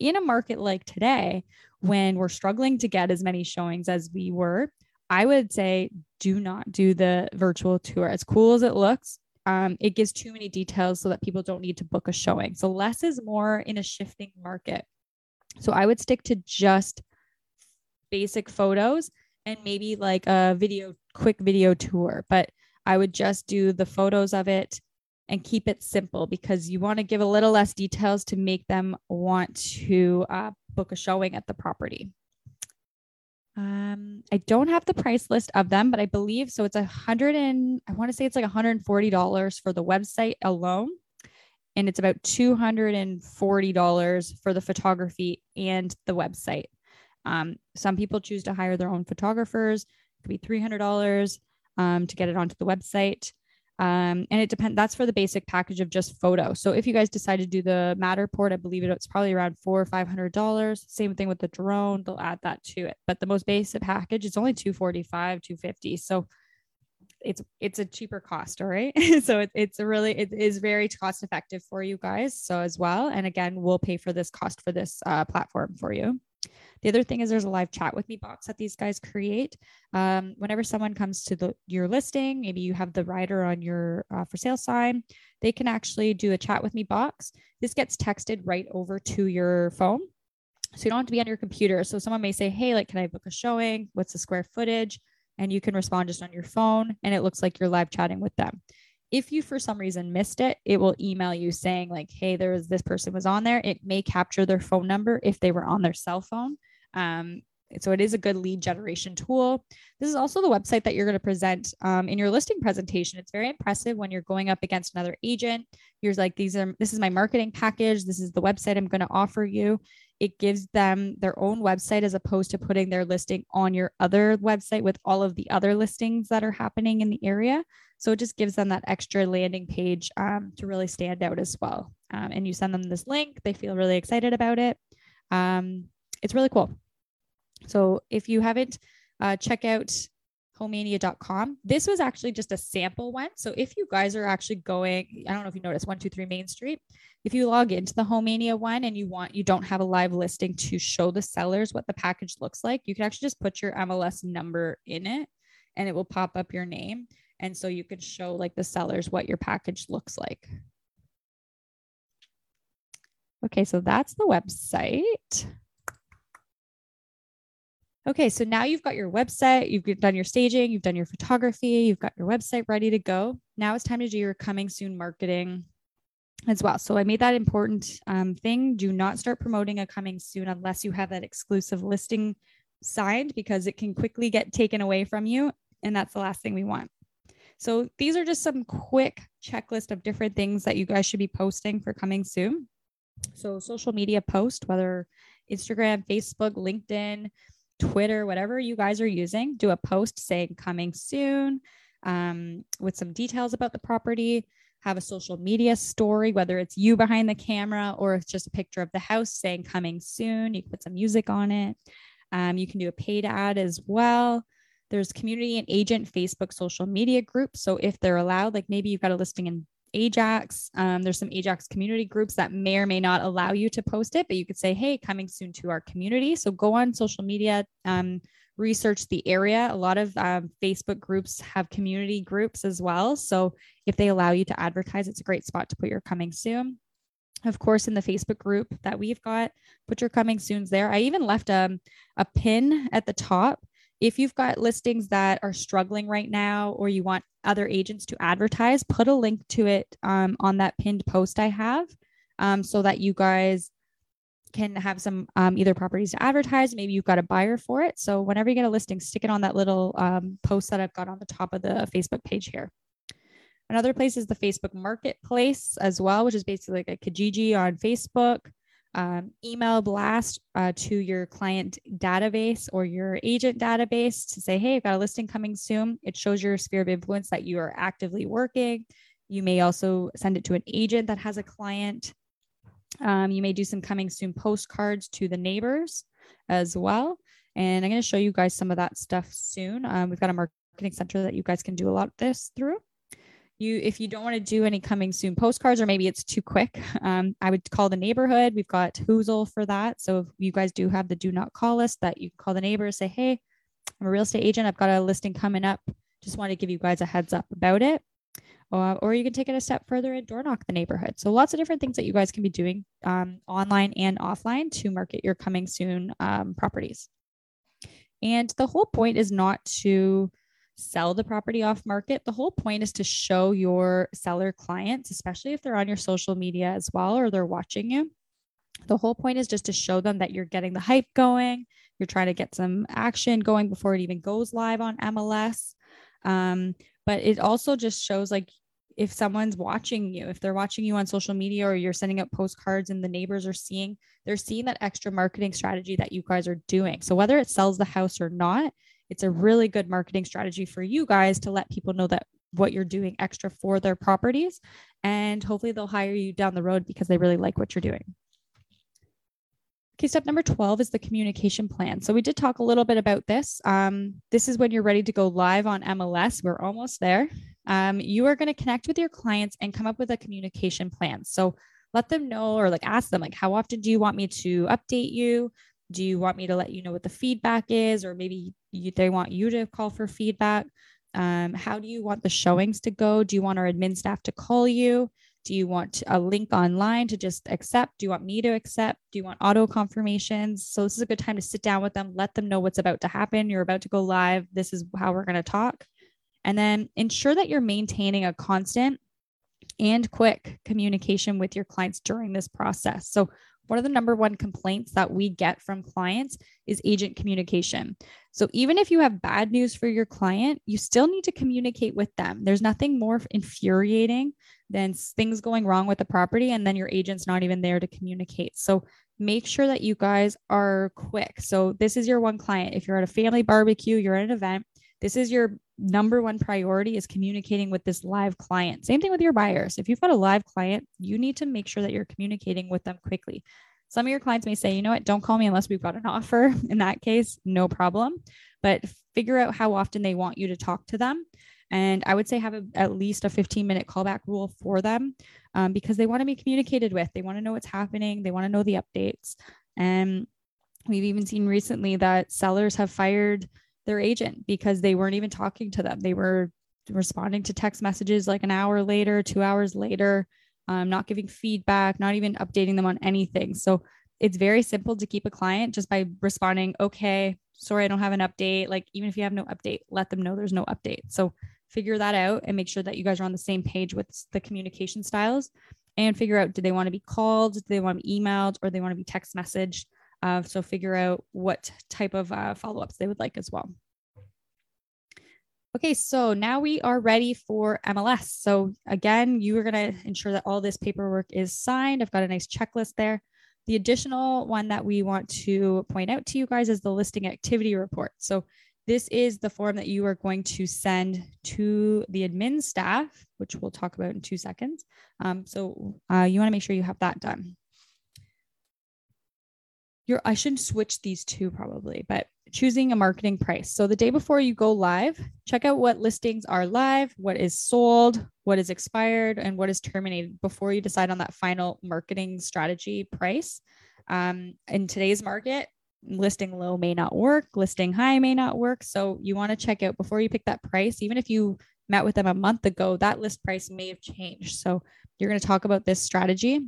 In a market like today, when we're struggling to get as many showings as we were, I would say do not do the virtual tour. As cool as it looks, um, it gives too many details so that people don't need to book a showing. So less is more in a shifting market. So I would stick to just basic photos and maybe like a video, quick video tour. But I would just do the photos of it and keep it simple because you want to give a little less details to make them want to uh, book a showing at the property. Um, I don't have the price list of them, but I believe so. It's a hundred and I want to say it's like $140 for the website alone. And it's about $240 for the photography and the website. Um, some people choose to hire their own photographers. It could be $300 um, to get it onto the website. Um, and it depends. That's for the basic package of just photo. So if you guys decide to do the Matterport, I believe it's probably around four or five hundred dollars. Same thing with the drone; they'll add that to it. But the most basic package it's only two forty five, two fifty. So it's it's a cheaper cost. All right. so it, it's really it is very cost effective for you guys. So as well, and again, we'll pay for this cost for this uh, platform for you. The other thing is there's a live chat with me box that these guys create. Um, whenever someone comes to the, your listing, maybe you have the rider on your uh, for sale sign, they can actually do a chat with me box. This gets texted right over to your phone. So you don't have to be on your computer. So someone may say, Hey, like, can I book a showing? What's the square footage? And you can respond just on your phone and it looks like you're live chatting with them if you for some reason missed it it will email you saying like hey there was this person was on there it may capture their phone number if they were on their cell phone um, so it is a good lead generation tool. This is also the website that you're going to present um, in your listing presentation. It's very impressive when you're going up against another agent. You're like, these are this is my marketing package. This is the website I'm going to offer you. It gives them their own website as opposed to putting their listing on your other website with all of the other listings that are happening in the area. So it just gives them that extra landing page um, to really stand out as well. Um, and you send them this link, they feel really excited about it. Um, it's really cool. So if you haven't, uh, check out homania.com. This was actually just a sample one. So if you guys are actually going, I don't know if you noticed 123 Main Street, if you log into the Homania one and you want, you don't have a live listing to show the sellers what the package looks like, you can actually just put your MLS number in it and it will pop up your name. And so you can show like the sellers what your package looks like. Okay, so that's the website. Okay, so now you've got your website, you've done your staging, you've done your photography, you've got your website ready to go. Now it's time to do your coming soon marketing as well. So I made that important um, thing. Do not start promoting a coming soon unless you have that exclusive listing signed because it can quickly get taken away from you. And that's the last thing we want. So these are just some quick checklist of different things that you guys should be posting for coming soon. So social media post, whether Instagram, Facebook, LinkedIn, Twitter, whatever you guys are using, do a post saying coming soon um, with some details about the property. Have a social media story, whether it's you behind the camera or it's just a picture of the house saying coming soon. You can put some music on it. Um, you can do a paid ad as well. There's community and agent Facebook social media groups. So if they're allowed, like maybe you've got a listing in Ajax, um, there's some Ajax community groups that may or may not allow you to post it, but you could say, hey, coming soon to our community. So go on social media, um, research the area. A lot of um, Facebook groups have community groups as well. So if they allow you to advertise, it's a great spot to put your coming soon. Of course, in the Facebook group that we've got, put your coming soons there. I even left a, um, a pin at the top if you've got listings that are struggling right now or you want other agents to advertise, put a link to it um, on that pinned post I have um, so that you guys can have some um, either properties to advertise. Maybe you've got a buyer for it. So whenever you get a listing, stick it on that little um, post that I've got on the top of the Facebook page here. Another place is the Facebook Marketplace as well, which is basically like a Kijiji on Facebook um, email blast uh, to your client database or your agent database to say, hey, I've got a listing coming soon. It shows your sphere of influence that you are actively working. You may also send it to an agent that has a client. Um, you may do some coming soon postcards to the neighbors as well. And I'm going to show you guys some of that stuff soon. Um, we've got a marketing center that you guys can do a lot of this through you if you don't want to do any coming soon postcards or maybe it's too quick um, i would call the neighborhood. We've got Hoozle for that. So if you guys do have the do not call list that you can call the neighbor say hey i'm a real estate agent. I've got a listing coming up. Just want to give you guys a heads up about it. Uh, or you can take it a step further and door knock the neighborhood. So lots of different things that you guys can be doing um, online and offline to market your coming soon um, properties. And the whole point is not to sell the property off market. The whole point is to show your seller clients, especially if they're on your social media as well or they're watching you. The whole point is just to show them that you're getting the hype going. You're trying to get some action going before it even goes live on MLS. Um, but it also just shows like if someone's watching you, if they're watching you on social media or you're sending out postcards and the neighbors are seeing, they're seeing that extra marketing strategy that you guys are doing. So whether it sells the house or not, it's a really good marketing strategy for you guys to let people know that what you're doing extra for their properties and hopefully they'll hire you down the road because they really like what you're doing. Okay, step number 12 is the communication plan. So we did talk a little bit about this. Um, this is when you're ready to go live on MLS. We're almost there. Um, you are going to connect with your clients and come up with a communication plan. So let them know or like ask them like how often do you want me to update you do you want me to let you know what the feedback is or maybe you, they want you to call for feedback? Um, how do you want the showings to go? Do you want our admin staff to call you? Do you want a link online to just accept? Do you want me to accept? Do you want auto confirmations? So this is a good time to sit down with them let them know what's about to happen. You're about to go live. This is how we're going to talk. And then ensure that you're maintaining a constant and quick communication with your clients during this process. So one of the number one complaints that we get from clients is agent communication. So even if you have bad news for your client, you still need to communicate with them. There's nothing more infuriating than things going wrong with the property and then your agent's not even there to communicate. So make sure that you guys are quick. So this is your one client. If you're at a family barbecue, you're at an event, this is your number one priority is communicating with this live client. Same thing with your buyers. If you've got a live client, you need to make sure that you're communicating with them quickly. Some of your clients may say, you know what, don't call me unless we've got an offer. In that case, no problem. But figure out how often they want you to talk to them. And I would say have a, at least a 15 minute callback rule for them um, because they want to be communicated with. They want to know what's happening, they want to know the updates. And we've even seen recently that sellers have fired their agent because they weren't even talking to them. They were responding to text messages like an hour later, two hours later. um, not giving feedback, not even updating them on anything. So it's very simple to keep a client just by responding, okay, sorry, I don't have an update. Like, even if you have no update, let them know there's no update. So figure that out and make sure that you guys are on the same page with the communication styles and figure out do they want to be called, do they want to be emailed, or they want to be text messaged. Uh, so figure out what type of uh, follow ups they would like as well. Okay, so now we are ready for MLS. So again, you are going to ensure that all this paperwork is signed. I've got a nice checklist there. The additional one that we want to point out to you guys is the listing activity report. So this is the form that you are going to send to the admin staff, which we'll talk about in two seconds. Um, so uh, you want to make sure you have that done. I shouldn't switch these two probably, but choosing a marketing price. So the day before you go live, check out what listings are live, what is sold, what is expired, and what is terminated before you decide on that final marketing strategy price. Um, in today's market, listing low may not work, listing high may not work. So you want to check out before you pick that price, even if you met with them a month ago, that list price may have changed. So you're going to talk about this strategy.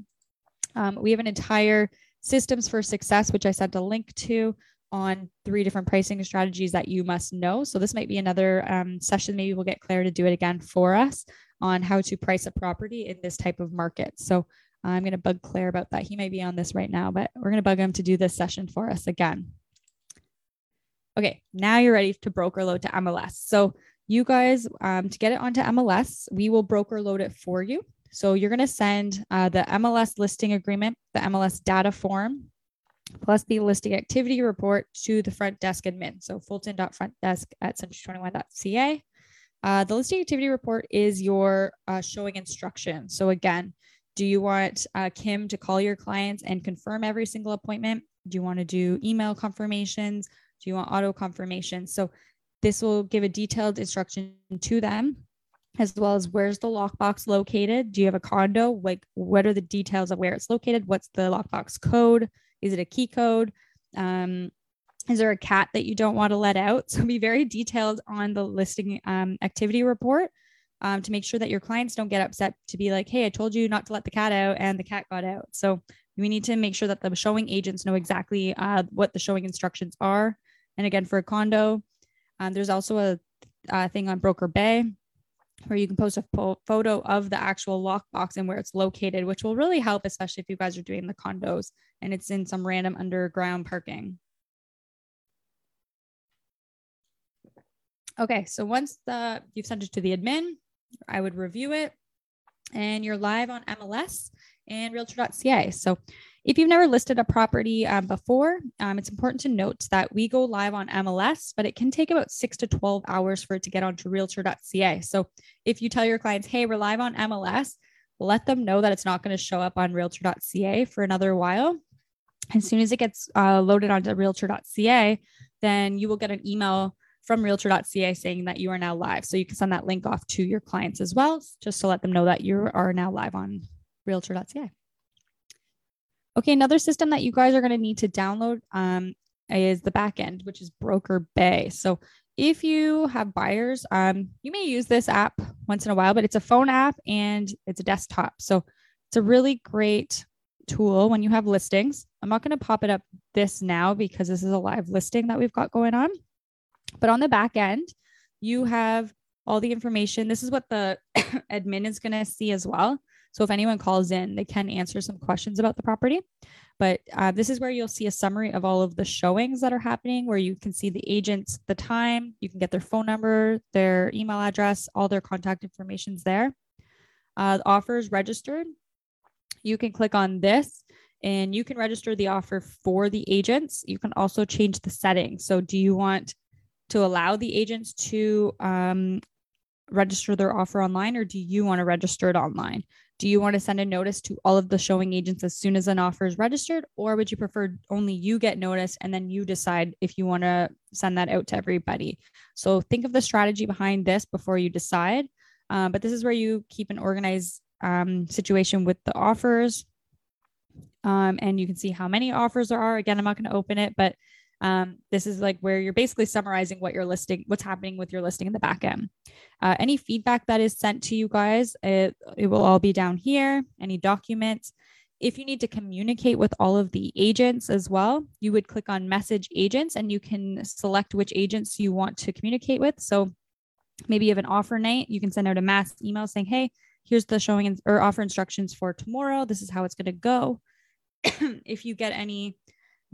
Um, we have an entire systems for success, which I sent a link to on three different pricing strategies that you must know. So this might be another um, session. Maybe we'll get Claire to do it again for us on how to price a property in this type of market. So I'm going to bug Claire about that. He may be on this right now, but we're going to bug him to do this session for us again. Okay, now you're ready to broker load to MLS. So you guys, um, to get it onto MLS, we will broker load it for you. So you're going to send uh, the MLS listing agreement, the MLS data form, plus the listing activity report to the front desk admin. So fulton.frontdesk at century21.ca. Uh, the listing activity report is your uh, showing instruction. So again, do you want uh, Kim to call your clients and confirm every single appointment? Do you want to do email confirmations? Do you want auto confirmations? So this will give a detailed instruction to them as well as where's the lockbox located? Do you have a condo? Like what are the details of where it's located? What's the lockbox code? Is it a key code? Um, is there a cat that you don't want to let out? So be very detailed on the listing um, activity report um, to make sure that your clients don't get upset to be like, hey, I told you not to let the cat out and the cat got out. So we need to make sure that the showing agents know exactly uh, what the showing instructions are. And again, for a condo, um, there's also a, a, thing on Broker Bay where you can post a po- photo of the actual lockbox and where it's located, which will really help, especially if you guys are doing the condos and it's in some random underground parking. Okay, so once the you've sent it to the admin, I would review it. And you're live on MLS and realtor.ca. So if you've never listed a property um, before, um, it's important to note that we go live on MLS, but it can take about six to 12 hours for it to get onto realtor.ca. So if you tell your clients, hey, we're live on MLS, let them know that it's not going to show up on realtor.ca for another while. As soon as it gets uh, loaded onto realtor.ca, then you will get an email from realtor.ca saying that you are now live. So you can send that link off to your clients as well, just to let them know that you are now live on realtor.ca. Okay, another system that you guys are going to need to download um, is the backend, which is Broker Bay. So if you have buyers, um, you may use this app once in a while, but it's a phone app and it's a desktop. So it's a really great tool when you have listings. I'm not going to pop it up this now because this is a live listing that we've got going on. But on the back end, you have all the information. This is what the admin is going to see as well. So if anyone calls in, they can answer some questions about the property. But uh, this is where you'll see a summary of all of the showings that are happening, where you can see the agents, the time, you can get their phone number, their email address, all their contact information's there. Uh, registered. You can click on this and you can register the offer for the agents. You can also change the settings. So, do you want to allow the agents to um, register their offer online, or do you want to register it online? Do you want to send a notice to all of the showing agents as soon as an offer is registered, or would you prefer only you get notice and then you decide if you want to send that out to everybody? So think of the strategy behind this before you decide. Um, but this is where you keep an organized um, situation with the offers. Um, and you can see how many offers there are. Again, I'm not going to open it, but Um, this is like where you're basically summarizing what you're listing, what's happening with your listing in the back end. Uh, any feedback that is sent to you guys, it, it will all be down here. Any documents. If you need to communicate with all of the agents as well, you would click on message agents and you can select which agents you want to communicate with. So maybe you have an offer night, you can send out a mass email saying, Hey, here's the showing or offer instructions for tomorrow. This is how it's going to go. if you get any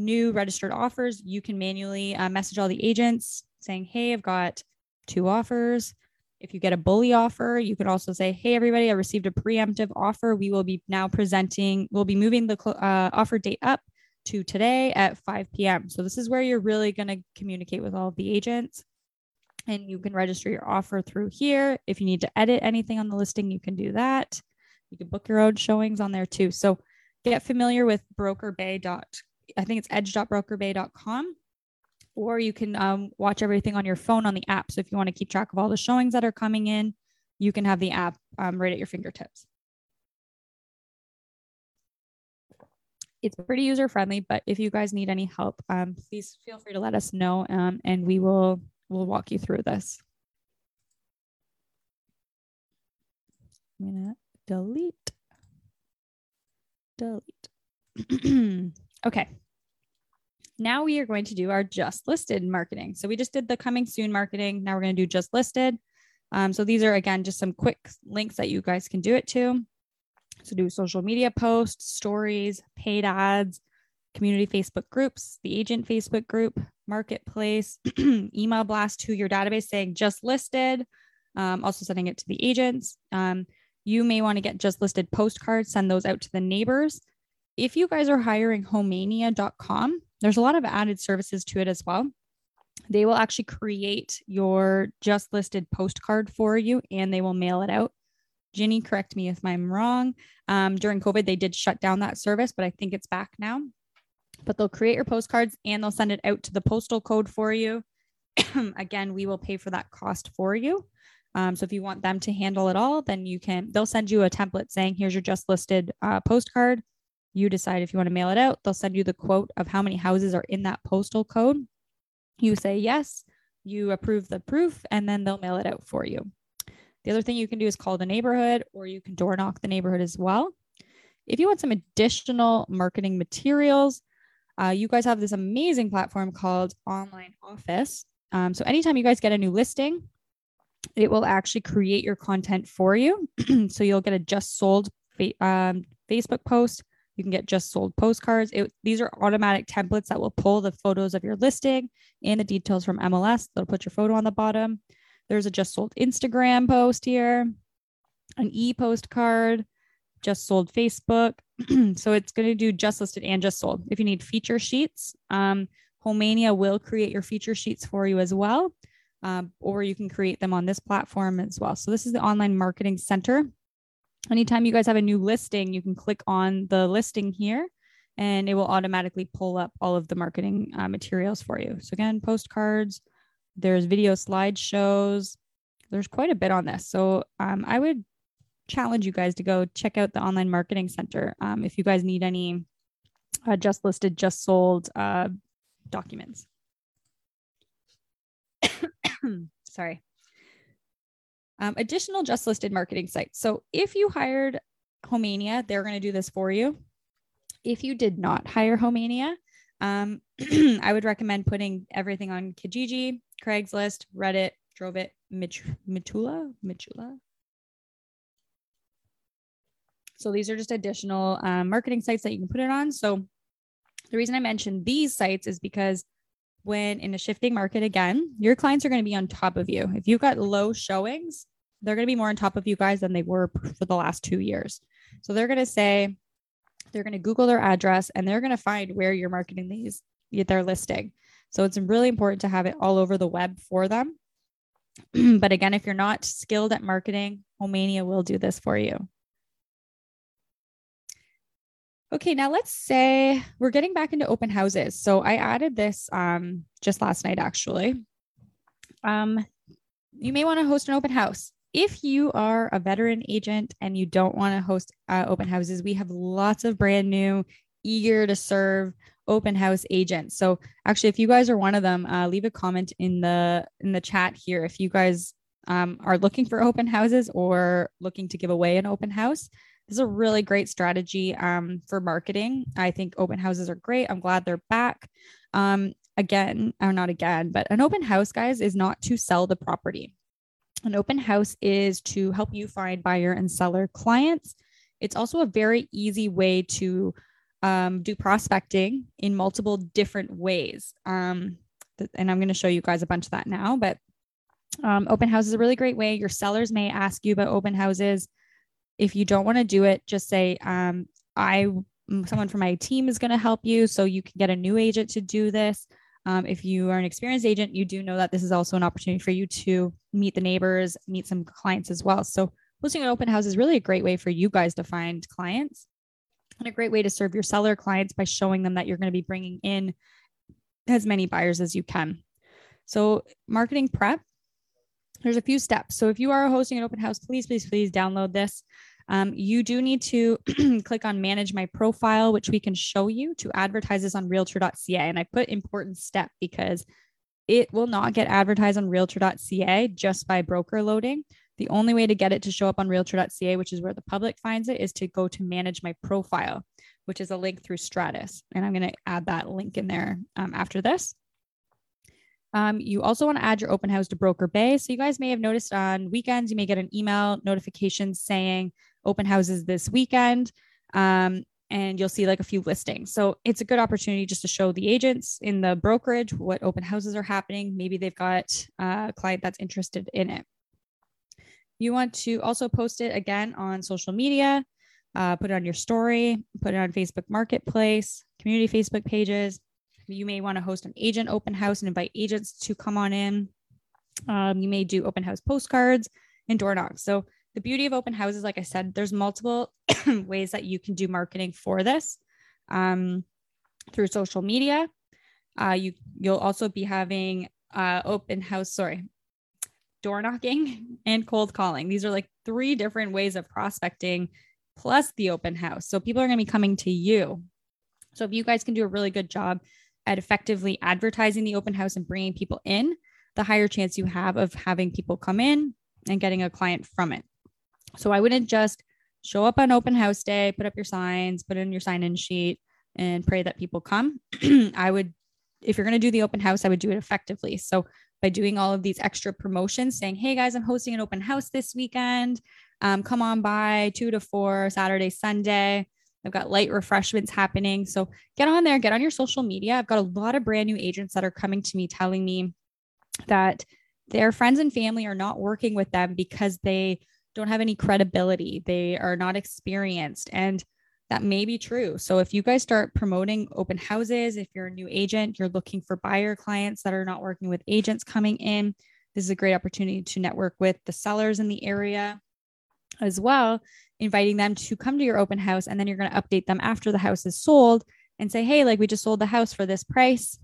new registered offers, you can manually uh, message all the agents saying, Hey, I've got two offers. If you get a bully offer, you can also say, Hey, everybody, I received a preemptive offer. We will be now presenting, we'll be moving the uh, offer date up to today at 5 p.m. So, this is where you're really going to communicate with all of the agents. And you can register your offer through here. If you need to edit anything on the listing, you can do that. You can book your own showings on there too. So, get familiar with brokerbay.com I think it's edge.brokerbay.com, or you can um, watch everything on your phone on the app. So if you want to keep track of all the showings that are coming in, you can have the app um, right at your fingertips. It's pretty user friendly, but if you guys need any help, um, please feel free to let us know, um, and we will we'll walk you through this. I'm gonna delete, delete. okay, now we are going to do our just listed marketing. So we just did the coming soon marketing. Now we're going to do just listed. Um, so these are again just some quick links that you guys can do it to. So do social media posts, stories, paid ads, community Facebook groups, the agent Facebook group, marketplace, email blast to your database saying just listed. Um, also sending it to the agents. Um, you may want to get just listed postcards, send those out to the neighbors. If you guys are hiring homania.com, there's a lot of added services to it as well. They will actually create your just listed postcard for you and they will mail it out. Ginny, correct me if I'm wrong. Um, during COVID, they did shut down that service, but I think it's back now. But they'll create your postcards and they'll send it out to the postal code for you. Again, we will pay for that cost for you. Um, so if you want them to handle it all, then you can, they'll send you a template saying, here's your just listed uh, postcard. You decide if you want to mail it out. They'll send you the quote of how many houses are in that postal code. You say yes, you approve the proof, and then they'll mail it out for you. The other thing you can do is call the neighborhood or you can door knock the neighborhood as well. If you want some additional marketing materials, uh, you guys have this amazing platform called Online Office. Um, so anytime you guys get a new listing, it will actually create your content for you. so you'll get a just sold fa- um, Facebook post, you can get just sold postcards. It, these are automatic templates that will pull the photos of your listing and the details from MLS. They'll put your photo on the bottom. There's a just sold Instagram post here, an e postcard, just sold Facebook. so it's going to do just listed and just sold. If you need feature sheets, um, Homania will create your feature sheets for you as well. Um, or you can create them on this platform as well. So this is the online marketing center anytime you guys have a new listing, you can click on the listing here and it will automatically pull up all of the marketing uh, materials for you. So, again, postcards, there's video slideshows, there's quite a bit on this. So, um, I would challenge you guys to go check out the online marketing center um, if you guys need any uh, just listed, just sold uh, documents. Sorry um, additional just listed marketing sites. So if you hired Homania, they're going to do this for you. If you did not hire Homania, um, I would recommend putting everything on Kijiji, Craigslist, Reddit, Trovit, Mich- Mitula, Mitula. So these are just additional um, marketing sites that you can put it on. So the reason I mentioned these sites is because when in a shifting market again, your clients are going to be on top of you. If you've got low showings, they're going to be more on top of you guys than they were for the last two years. So they're going to say, they're going to Google their address and they're going to find where you're marketing these, their listing. So it's really important to have it all over the web for them. but again, if you're not skilled at marketing, Homania will do this for you. Okay, now let's say we're getting back into open houses. So I added this um, just last night, actually. Um, you may want to host an open house if you are a veteran agent and you don't want to host uh, open houses, we have lots of brand new, eager to serve open house agents. So actually, if you guys are one of them, uh, leave a comment in the in the chat here. If you guys um, are looking for open houses or looking to give away an open house, this is a really great strategy um, for marketing. I think open houses are great. I'm glad they're back. Um, again, or not again, but an open house, guys, is not to sell the property. An open house is to help you find buyer and seller clients. It's also a very easy way to um, do prospecting in multiple different ways. Um, th- and I'm going to show you guys a bunch of that now. But um, open house is a really great way. Your sellers may ask you about open houses. If you don't want to do it, just say, um, I, someone from my team is going to help you. So you can get a new agent to do this. Um, if you are an experienced agent, you do know that this is also an opportunity for you to meet the neighbors, meet some clients as well. So hosting an open house is really a great way for you guys to find clients and a great way to serve your seller clients by showing them that you're going to be bringing in as many buyers as you can. So, marketing prep, there's a few steps. So, if you are hosting an open house, please, please, please download this. Um, you do need to click on manage my profile, which we can show you to advertise this on realtor.ca. And I put important step because it will not get advertised on realtor.ca just by broker loading. The only way to get it to show up on realtor.ca, which is where the public finds it, is to go to manage my profile, which is a link through Stratus. And I'm going to add that link in there um, after this. Um, you also want to add your open house to Broker Bay. So you guys may have noticed on weekends, you may get an email notification saying open houses this weekend. Um, and you'll see like a few listings. So it's a good opportunity just to show the agents in the brokerage what open houses are happening. Maybe they've got a client that's interested in it. You want to also post it again on social media, uh, put it on your story, put it on Facebook Marketplace, community Facebook pages. You may want to host an agent open house and invite agents to come on in. Um, you may do open house postcards and door knocks. So the beauty of open houses, like I said, there's multiple ways that you can do marketing for this um, through social media. Uh, you you'll also be having uh, open house, sorry, door knocking and cold calling. These are like three different ways of prospecting plus the open house. So people are going to be coming to you. So if you guys can do a really good job at effectively advertising the open house and bringing people in, the higher chance you have of having people come in and getting a client from it. So I wouldn't just show up on open house day, put up your signs, put in your sign in sheet and pray that people come. I would if you're going to do the open house, I would do it effectively. So by doing all of these extra promotions, saying, Hey guys, I'm hosting an open house this weekend. Um, come on by two to four, Saturday, Sunday. I've got light refreshments happening. So get on there, get on your social media. I've got a lot of brand new agents that are coming to me telling me that their friends and family are not working with them because they don't have any credibility. They are not experienced. And that may be true. So if you guys start promoting open houses, if you're a new agent, you're looking for buyer clients that are not working with agents coming in, this is a great opportunity to network with the sellers in the area as well, inviting them to come to your open house. And then you're going to update them after the house is sold and say, hey, like we just sold the house for this price.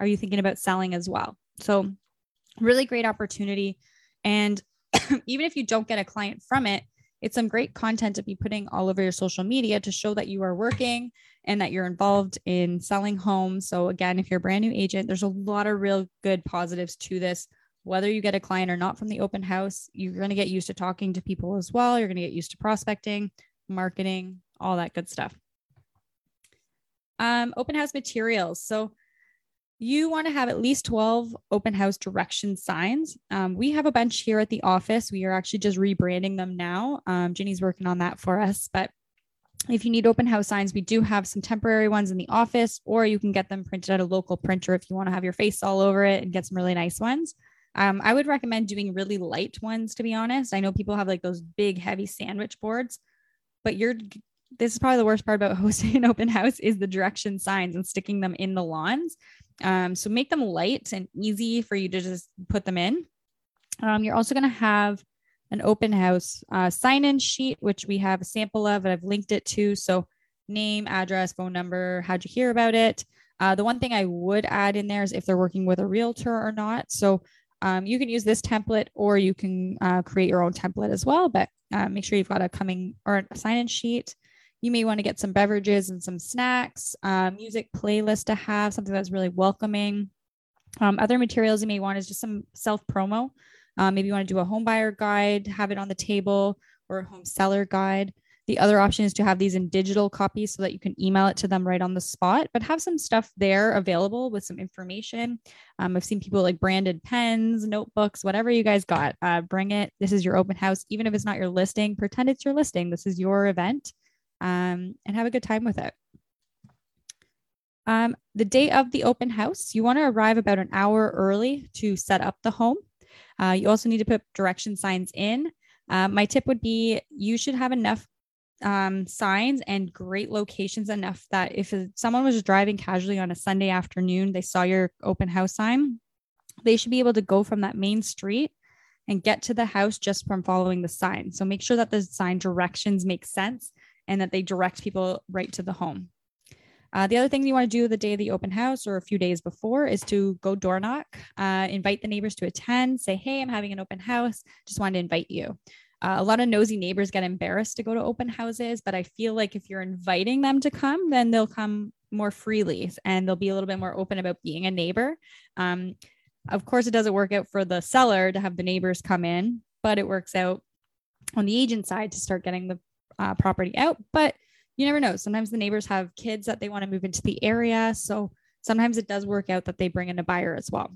Are you thinking about selling as well? So, really great opportunity. And even if you don't get a client from it, it's some great content to be putting all over your social media to show that you are working and that you're involved in selling homes. So, again, if you're a brand new agent, there's a lot of real good positives to this. Whether you get a client or not from the open house, you're going to get used to talking to people as well. You're going to get used to prospecting, marketing, all that good stuff. Um, open house materials. So, you want to have at least 12 open house direction signs. Um, we have a bunch here at the office. We are actually just rebranding them now. Um, Ginny's working on that for us. But if you need open house signs, we do have some temporary ones in the office, or you can get them printed at a local printer if you want to have your face all over it and get some really nice ones. Um, I would recommend doing really light ones, to be honest. I know people have like those big, heavy sandwich boards, but you're this is probably the worst part about hosting an open house is the direction signs and sticking them in the lawns. Um, so make them light and easy for you to just put them in. Um, you're also going to have an open house uh, sign in sheet, which we have a sample of, and I've linked it to. So name, address, phone number, how'd you hear about it? Uh, the one thing I would add in there is if they're working with a realtor or not. So um, you can use this template or you can uh, create your own template as well, but uh, make sure you've got a coming or a sign in sheet You may want to get some beverages and some snacks, uh, music playlist to have, something that's really welcoming. Um, other materials you may want is just some self promo. Um, maybe you want to do a home buyer guide, have it on the table, or a home seller guide. The other option is to have these in digital copies so that you can email it to them right on the spot, but have some stuff there available with some information. Um, I've seen people like branded pens, notebooks, whatever you guys got. Uh, bring it. This is your open house. Even if it's not your listing, pretend it's your listing. This is your event um, and have a good time with it. Um, the day of the open house, you want to arrive about an hour early to set up the home. Uh, you also need to put direction signs in. Uh, my tip would be you should have enough um, signs and great locations enough that if someone was driving casually on a Sunday afternoon, they saw your open house sign, they should be able to go from that main street and get to the house just from following the sign. So make sure that the sign directions make sense and that they direct people right to the home. Uh, the other thing you want to do the day of the open house or a few days before is to go door knock, uh, invite the neighbors to attend, say, Hey, I'm having an open house. Just wanted to invite you. Uh, a lot of nosy neighbors get embarrassed to go to open houses, but I feel like if you're inviting them to come, then they'll come more freely and they'll be a little bit more open about being a neighbor. Um, of course, it doesn't work out for the seller to have the neighbors come in, but it works out on the agent side to start getting the uh, property out. But you never know. Sometimes the neighbors have kids that they want to move into the area. So sometimes it does work out that they bring in a buyer as well.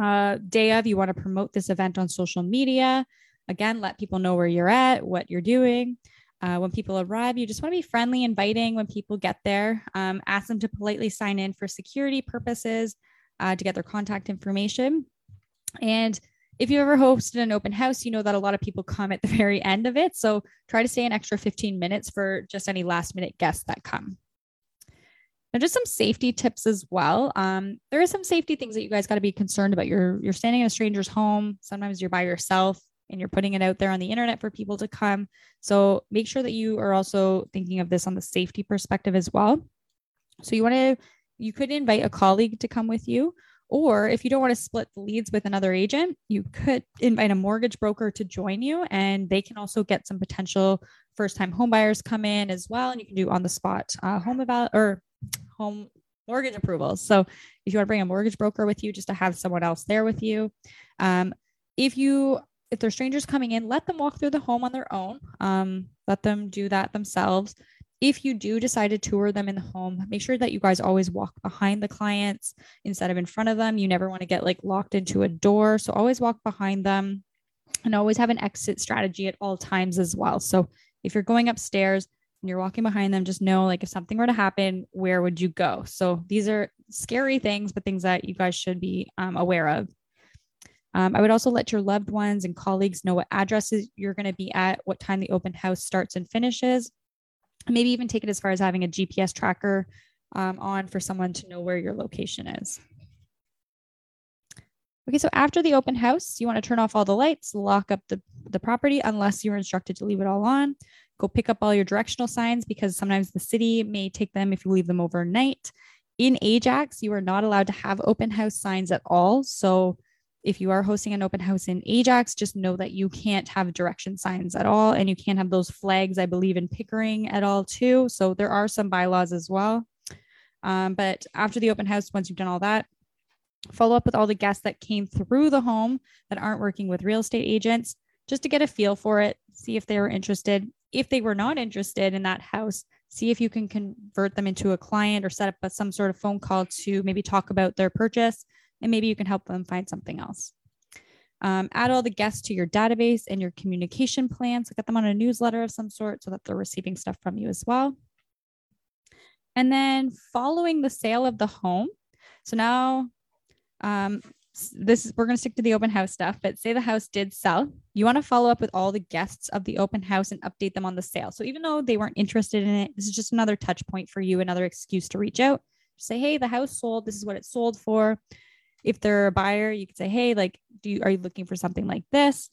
Uh, day of, you want to promote this event on social media. Again, let people know where you're at, what you're doing. Uh, when people arrive, you just want to be friendly, inviting when people get there. Um, ask them to politely sign in for security purposes uh, to get their contact information. And if you ever hosted an open house, you know that a lot of people come at the very end of it. So try to stay an extra 15 minutes for just any last minute guests that come. Now, just some safety tips as well. Um, there are some safety things that you guys got to be concerned about. You're you're standing in a stranger's home. Sometimes you're by yourself and you're putting it out there on the internet for people to come. So make sure that you are also thinking of this on the safety perspective as well. So you want to you could invite a colleague to come with you or if you don't want to split the leads with another agent, you could invite a mortgage broker to join you, and they can also get some potential first time home buyers come in as well. And you can do on the spot uh, home about or home mortgage approvals. So if you want to bring a mortgage broker with you, just to have someone else there with you. Um, if you if they're strangers coming in, let them walk through the home on their own. Um, let them do that themselves if you do decide to tour them in the home, make sure that you guys always walk behind the clients instead of in front of them. You never want to get like locked into a door. So always walk behind them and always have an exit strategy at all times as well. So if you're going upstairs and you're walking behind them, just know like if something were to happen, where would you go? So these are scary things, but things that you guys should be um, aware of. Um, I would also let your loved ones and colleagues know what addresses you're going to be at, what time the open house starts and finishes, maybe even take it as far as having a GPS tracker um, on for someone to know where your location is. Okay, so after the open house, you want to turn off all the lights, lock up the, the property unless you are instructed to leave it all on. Go pick up all your directional signs because sometimes the city may take them if you leave them overnight. In Ajax, you are not allowed to have open house signs at all. So if you are hosting an open house in Ajax, just know that you can't have direction signs at all. And you can't have those flags, I believe, in Pickering at all, too. So there are some bylaws as well. Um, but after the open house, once you've done all that, follow up with all the guests that came through the home that aren't working with real estate agents just to get a feel for it, see if they were interested. If they were not interested in that house, see if you can convert them into a client or set up a, some sort of phone call to maybe talk about their purchase and maybe you can help them find something else. Um, add all the guests to your database and your communication plans. So get them on a newsletter of some sort so that they're receiving stuff from you as well. And then following the sale of the home. So now um, this is we're going to stick to the open house stuff, but say the house did sell, you want to follow up with all the guests of the open house and update them on the sale. So even though they weren't interested in it, this is just another touch point for you, another excuse to reach out. Say, hey, the house sold. This is what it sold for if they're a buyer, you could say, hey, like, do you are you looking for something like this?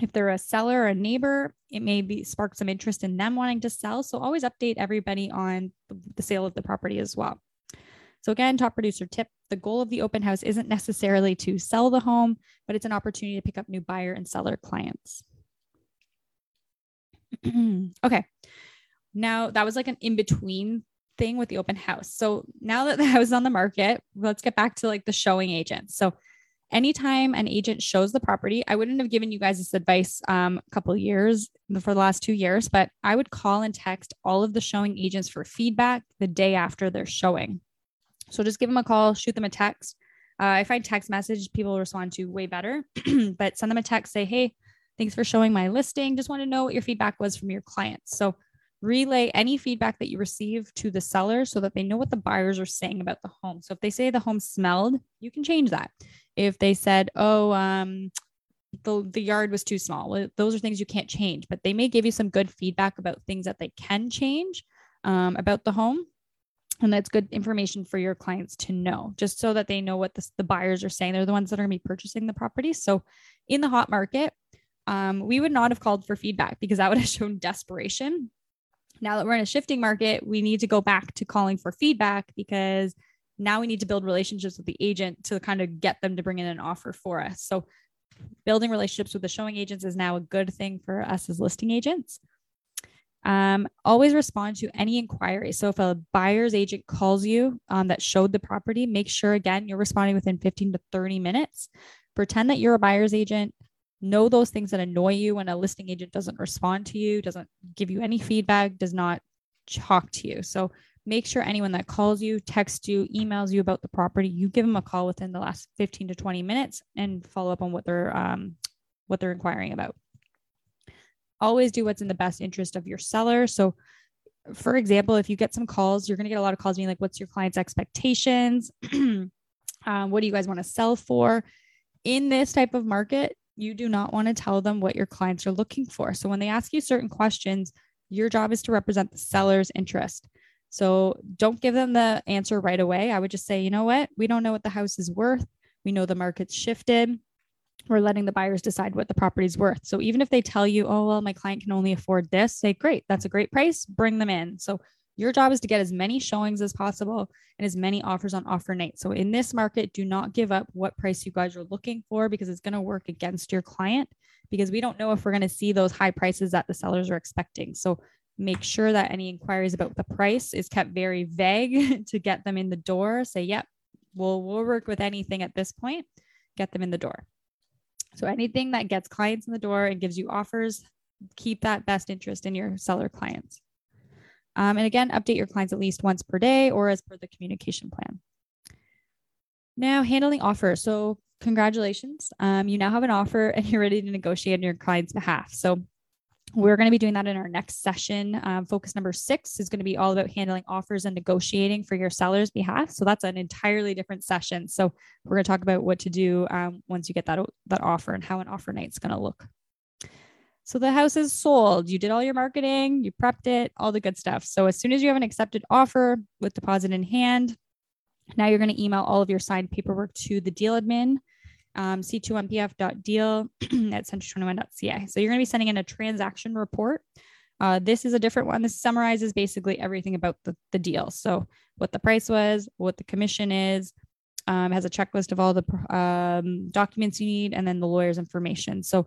If they're a seller or a neighbor, it may be spark some interest in them wanting to sell. So always update everybody on the sale of the property as well. So again, top producer tip, the goal of the open house isn't necessarily to sell the home, but it's an opportunity to pick up new buyer and seller clients. okay. Now that was like an in between thing with the open house. So now that the house is on the market, let's get back to like the showing agents. So anytime an agent shows the property, I wouldn't have given you guys this advice um, a couple years for the last two years, but I would call and text all of the showing agents for feedback the day after they're showing. So just give them a call, shoot them a text. Uh, I find text message people respond to way better, but send them a text, say, hey, thanks for showing my listing. Just want to know what your feedback was from your clients. So relay any feedback that you receive to the seller so that they know what the buyers are saying about the home. So if they say the home smelled, you can change that. If they said, oh, um, the, the yard was too small, those are things you can't change, but they may give you some good feedback about things that they can change um, about the home. And that's good information for your clients to know, just so that they know what the, the buyers are saying. They're the ones that are going to be purchasing the property. So in the hot market, um, we would not have called for feedback because that would have shown desperation now that we're in a shifting market, we need to go back to calling for feedback because now we need to build relationships with the agent to kind of get them to bring in an offer for us. So, building relationships with the showing agents is now a good thing for us as listing agents. Um, always respond to any inquiry. So, if a buyer's agent calls you um, that showed the property, make sure again you're responding within 15 to 30 minutes. Pretend that you're a buyer's agent know those things that annoy you when a listing agent doesn't respond to you, doesn't give you any feedback, does not talk to you. So make sure anyone that calls you, texts you, emails you about the property, you give them a call within the last 15 to 20 minutes and follow up on what they're um, what they're inquiring about. Always do what's in the best interest of your seller. So for example, if you get some calls, you're going to get a lot of calls being like, what's your client's expectations? um, what do you guys want to sell for? In this type of market, you do not want to tell them what your clients are looking for. So when they ask you certain questions, your job is to represent the seller's interest. So don't give them the answer right away. I would just say, you know what? We don't know what the house is worth. We know the market's shifted. We're letting the buyers decide what the property is worth. So even if they tell you, oh, well, my client can only afford this, say, great, that's a great price, bring them in. So your job is to get as many showings as possible and as many offers on offer night. So in this market, do not give up what price you guys are looking for because it's going to work against your client because we don't know if we're going to see those high prices that the sellers are expecting. So make sure that any inquiries about the price is kept very vague to get them in the door. Say, yep, we'll we'll work with anything at this point. Get them in the door. So anything that gets clients in the door and gives you offers, keep that best interest in your seller clients. Um, and again, update your clients at least once per day or as per the communication plan. Now, handling offers. So, congratulations. Um, you now have an offer and you're ready to negotiate on your client's behalf. So, we're going to be doing that in our next session. Um, focus number six is going to be all about handling offers and negotiating for your seller's behalf. So that's an entirely different session. So we're going to talk about what to do um, once you get that that offer and how an offer night is going to look. So the house is sold. You did all your marketing, you prepped it, all the good stuff. So as soon as you have an accepted offer with deposit in hand, now you're going to email all of your signed paperwork to the deal admin, um, c2mpf.deal at century21.ca. So you're going to be sending in a transaction report. Uh, this is a different one. This summarizes basically everything about the, the deal. So what the price was, what the commission is, um, has a checklist of all the um, documents you need, and then the lawyer's information. So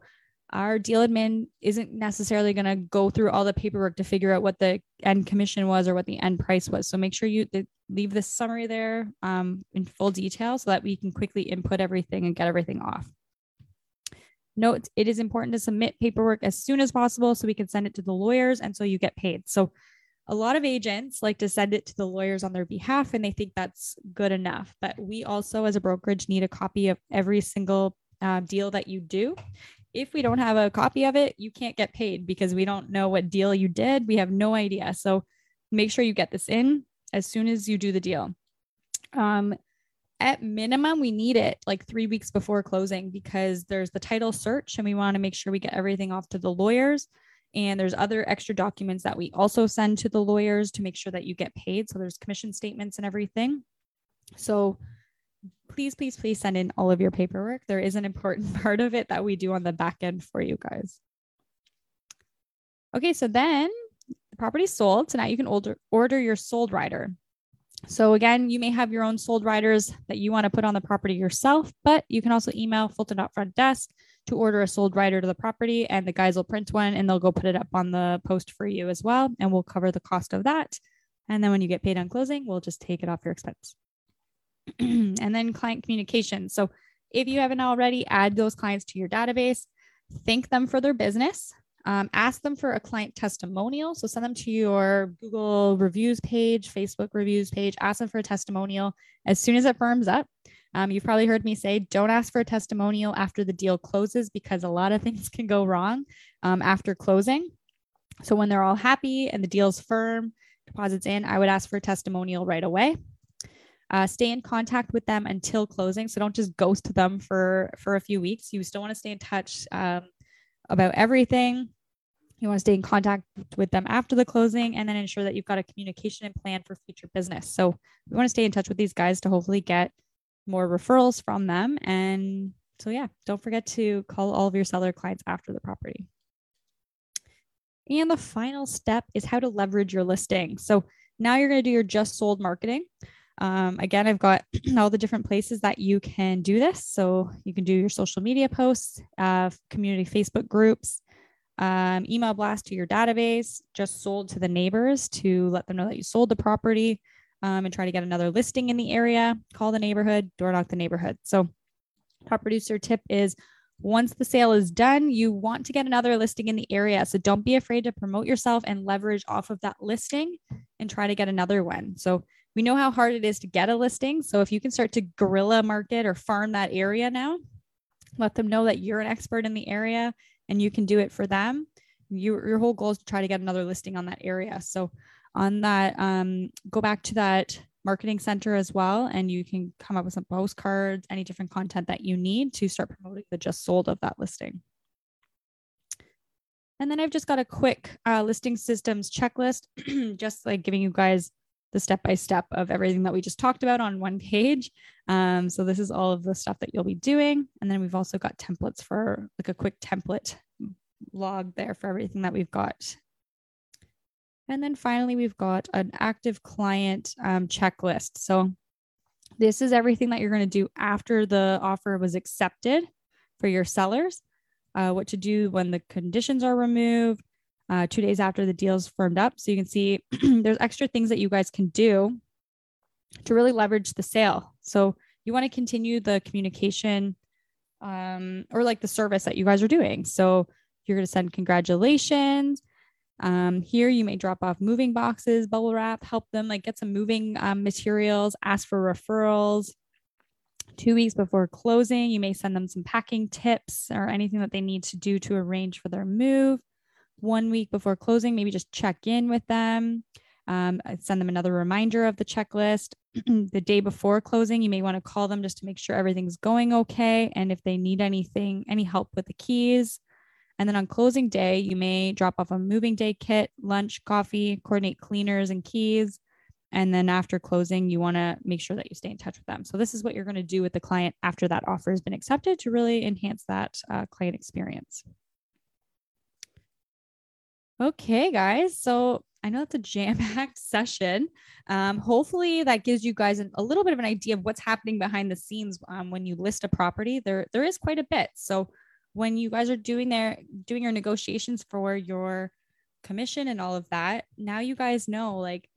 our deal admin isn't necessarily going to go through all the paperwork to figure out what the end commission was or what the end price was. So make sure you leave this summary there um, in full detail so that we can quickly input everything and get everything off. Note, it is important to submit paperwork as soon as possible so we can send it to the lawyers and so you get paid. So a lot of agents like to send it to the lawyers on their behalf and they think that's good enough. But we also, as a brokerage, need a copy of every single uh, deal that you do if we don't have a copy of it, you can't get paid because we don't know what deal you did. We have no idea. So make sure you get this in as soon as you do the deal. Um, at minimum, we need it like three weeks before closing because there's the title search and we want to make sure we get everything off to the lawyers. And there's other extra documents that we also send to the lawyers to make sure that you get paid. So there's commission statements and everything. So please, please, please send in all of your paperwork. There is an important part of it that we do on the back end for you guys. Okay, so then the property sold. So now you can order, order your sold rider. So again, you may have your own sold riders that you want to put on the property yourself, but you can also email Fulton front desk to order a sold rider to the property and the guys will print one and they'll go put it up on the post for you as well. And we'll cover the cost of that. And then when you get paid on closing, we'll just take it off your expense. and then client communication. So if you haven't already, add those clients to your database, thank them for their business. Um, ask them for a client testimonial. So send them to your Google reviews page, Facebook reviews page, ask them for a testimonial as soon as it firms up. Um, you've probably heard me say, don't ask for a testimonial after the deal closes because a lot of things can go wrong um, after closing. So when they're all happy and the deal's firm, deposits in, I would ask for a testimonial right away. Uh, stay in contact with them until closing. So don't just ghost them for for a few weeks. You still want to stay in touch um, about everything. You want to stay in contact with them after the closing and then ensure that you've got a communication and plan for future business. So we want to stay in touch with these guys to hopefully get more referrals from them. And so, yeah, don't forget to call all of your seller clients after the property. And the final step is how to leverage your listing. So now you're going to do your just sold marketing. Um, again, I've got all the different places that you can do this. So you can do your social media posts, uh, community Facebook groups, um, email blast to your database, just sold to the neighbors to let them know that you sold the property um, and try to get another listing in the area, call the neighborhood, door knock the neighborhood. So, top producer tip is once the sale is done, you want to get another listing in the area. So don't be afraid to promote yourself and leverage off of that listing and try to get another one. So we know how hard it is to get a listing. So if you can start to guerrilla market or farm that area now, let them know that you're an expert in the area and you can do it for them. You, your whole goal is to try to get another listing on that area. So on that, um, go back to that marketing center as well, and you can come up with some postcards, any different content that you need to start promoting the just sold of that listing. And then I've just got a quick uh, listing systems checklist, just like giving you guys the step by step of everything that we just talked about on one page. Um, so this is all of the stuff that you'll be doing. And then we've also got templates for like a quick template log there for everything that we've got. And then finally, we've got an active client um, checklist. So this is everything that you're going to do after the offer was accepted for your sellers, uh, what to do when the conditions are removed, uh, two days after the deal's firmed up. So you can see there's extra things that you guys can do to really leverage the sale. So you want to continue the communication um, or like the service that you guys are doing. So you're going to send congratulations. Um, here you may drop off moving boxes, bubble wrap, help them like get some moving um, materials, ask for referrals. Two weeks before closing, you may send them some packing tips or anything that they need to do to arrange for their move one week before closing, maybe just check in with them. Um, send them another reminder of the checklist. the day before closing, you may want to call them just to make sure everything's going okay. And if they need anything, any help with the keys. And then on closing day, you may drop off a moving day kit, lunch, coffee, coordinate cleaners and keys. And then after closing, you want to make sure that you stay in touch with them. So, this is what you're going to do with the client after that offer has been accepted to really enhance that uh, client experience. Okay, guys. So I know that's a jam packed session. Um, hopefully, that gives you guys a little bit of an idea of what's happening behind the scenes um, when you list a property. There, there is quite a bit. So when you guys are doing their doing your negotiations for your commission and all of that, now you guys know. Like,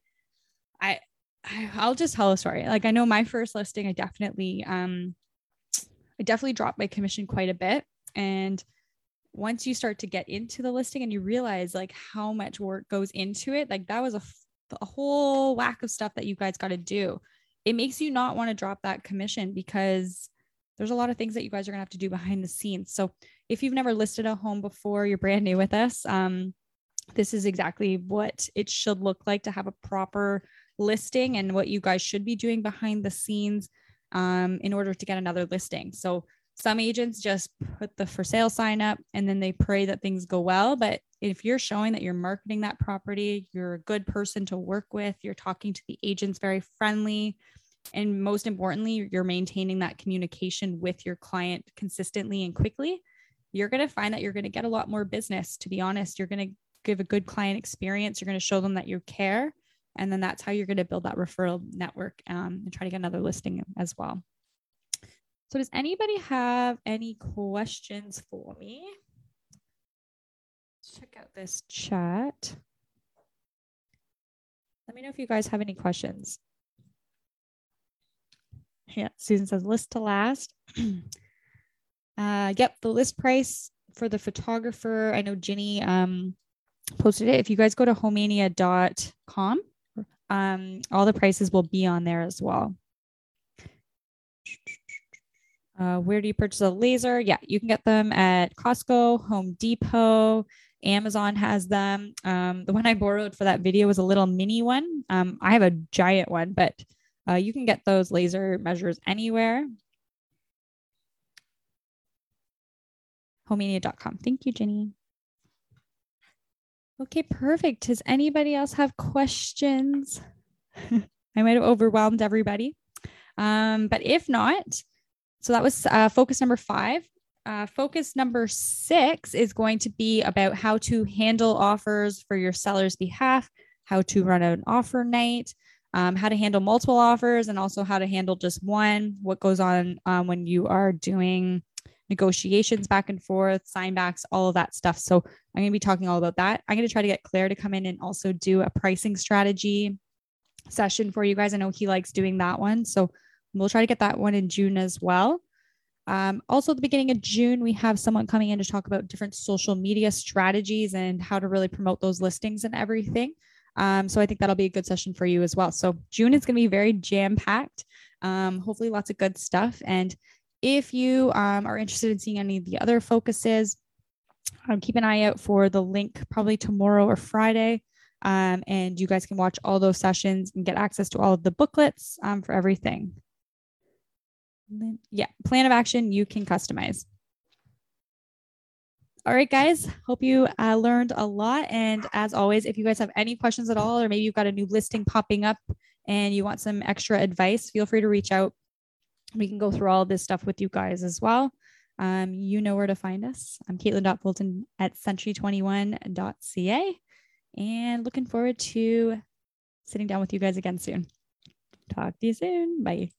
I, I I'll just tell a story. Like, I know my first listing, I definitely, um, I definitely dropped my commission quite a bit, and once you start to get into the listing and you realize like how much work goes into it, like that was a, a whole whack of stuff that you guys got to do. It makes you not want to drop that commission because there's a lot of things that you guys are going to have to do behind the scenes. So if you've never listed a home before, you're brand new with us. Um, this is exactly what it should look like to have a proper listing and what you guys should be doing behind the scenes um, in order to get another listing. So some agents just put the for sale sign up and then they pray that things go well. But if you're showing that you're marketing that property, you're a good person to work with, you're talking to the agents very friendly, and most importantly, you're maintaining that communication with your client consistently and quickly, you're going to find that you're going to get a lot more business. To be honest, you're going to give a good client experience, you're going to show them that you care. And then that's how you're going to build that referral network um, and try to get another listing as well. So, does anybody have any questions for me? Let's check out this chat. Let me know if you guys have any questions. Yeah, Susan says list to last. uh, yep, the list price for the photographer. I know Ginny um, posted it. If you guys go to homania.com, um, all the prices will be on there as well. Uh, where do you purchase a laser? Yeah, you can get them at Costco, Home Depot, Amazon has them. Um, the one I borrowed for that video was a little mini one. Um, I have a giant one, but uh, you can get those laser measures anywhere. Homania.com. Thank you, Jenny. Okay, perfect. Does anybody else have questions? I might have overwhelmed everybody. Um, but if not, so that was uh, focus number five. Uh, focus number six is going to be about how to handle offers for your seller's behalf, how to run an offer night, um, how to handle multiple offers, and also how to handle just one, what goes on um, when you are doing negotiations back and forth, sign backs, all of that stuff. So I'm going to be talking all about that. I'm going to try to get Claire to come in and also do a pricing strategy session for you guys. I know he likes doing that one. So we'll try to get that one in June as well. Um, also, at the beginning of June, we have someone coming in to talk about different social media strategies and how to really promote those listings and everything. Um, so I think that'll be a good session for you as well. So June is going to be very jam packed. Um, hopefully, lots of good stuff. And if you um, are interested in seeing any of the other focuses, um, keep an eye out for the link probably tomorrow or Friday. Um, and you guys can watch all those sessions and get access to all of the booklets um, for everything. Yeah, plan of action you can customize. All right, guys. Hope you uh, learned a lot. And as always, if you guys have any questions at all, or maybe you've got a new listing popping up and you want some extra advice, feel free to reach out we can go through all this stuff with you guys as well. Um, you know where to find us. I'm Caitlin.Fulton at century21.ca and looking forward to sitting down with you guys again soon. Talk to you soon. Bye.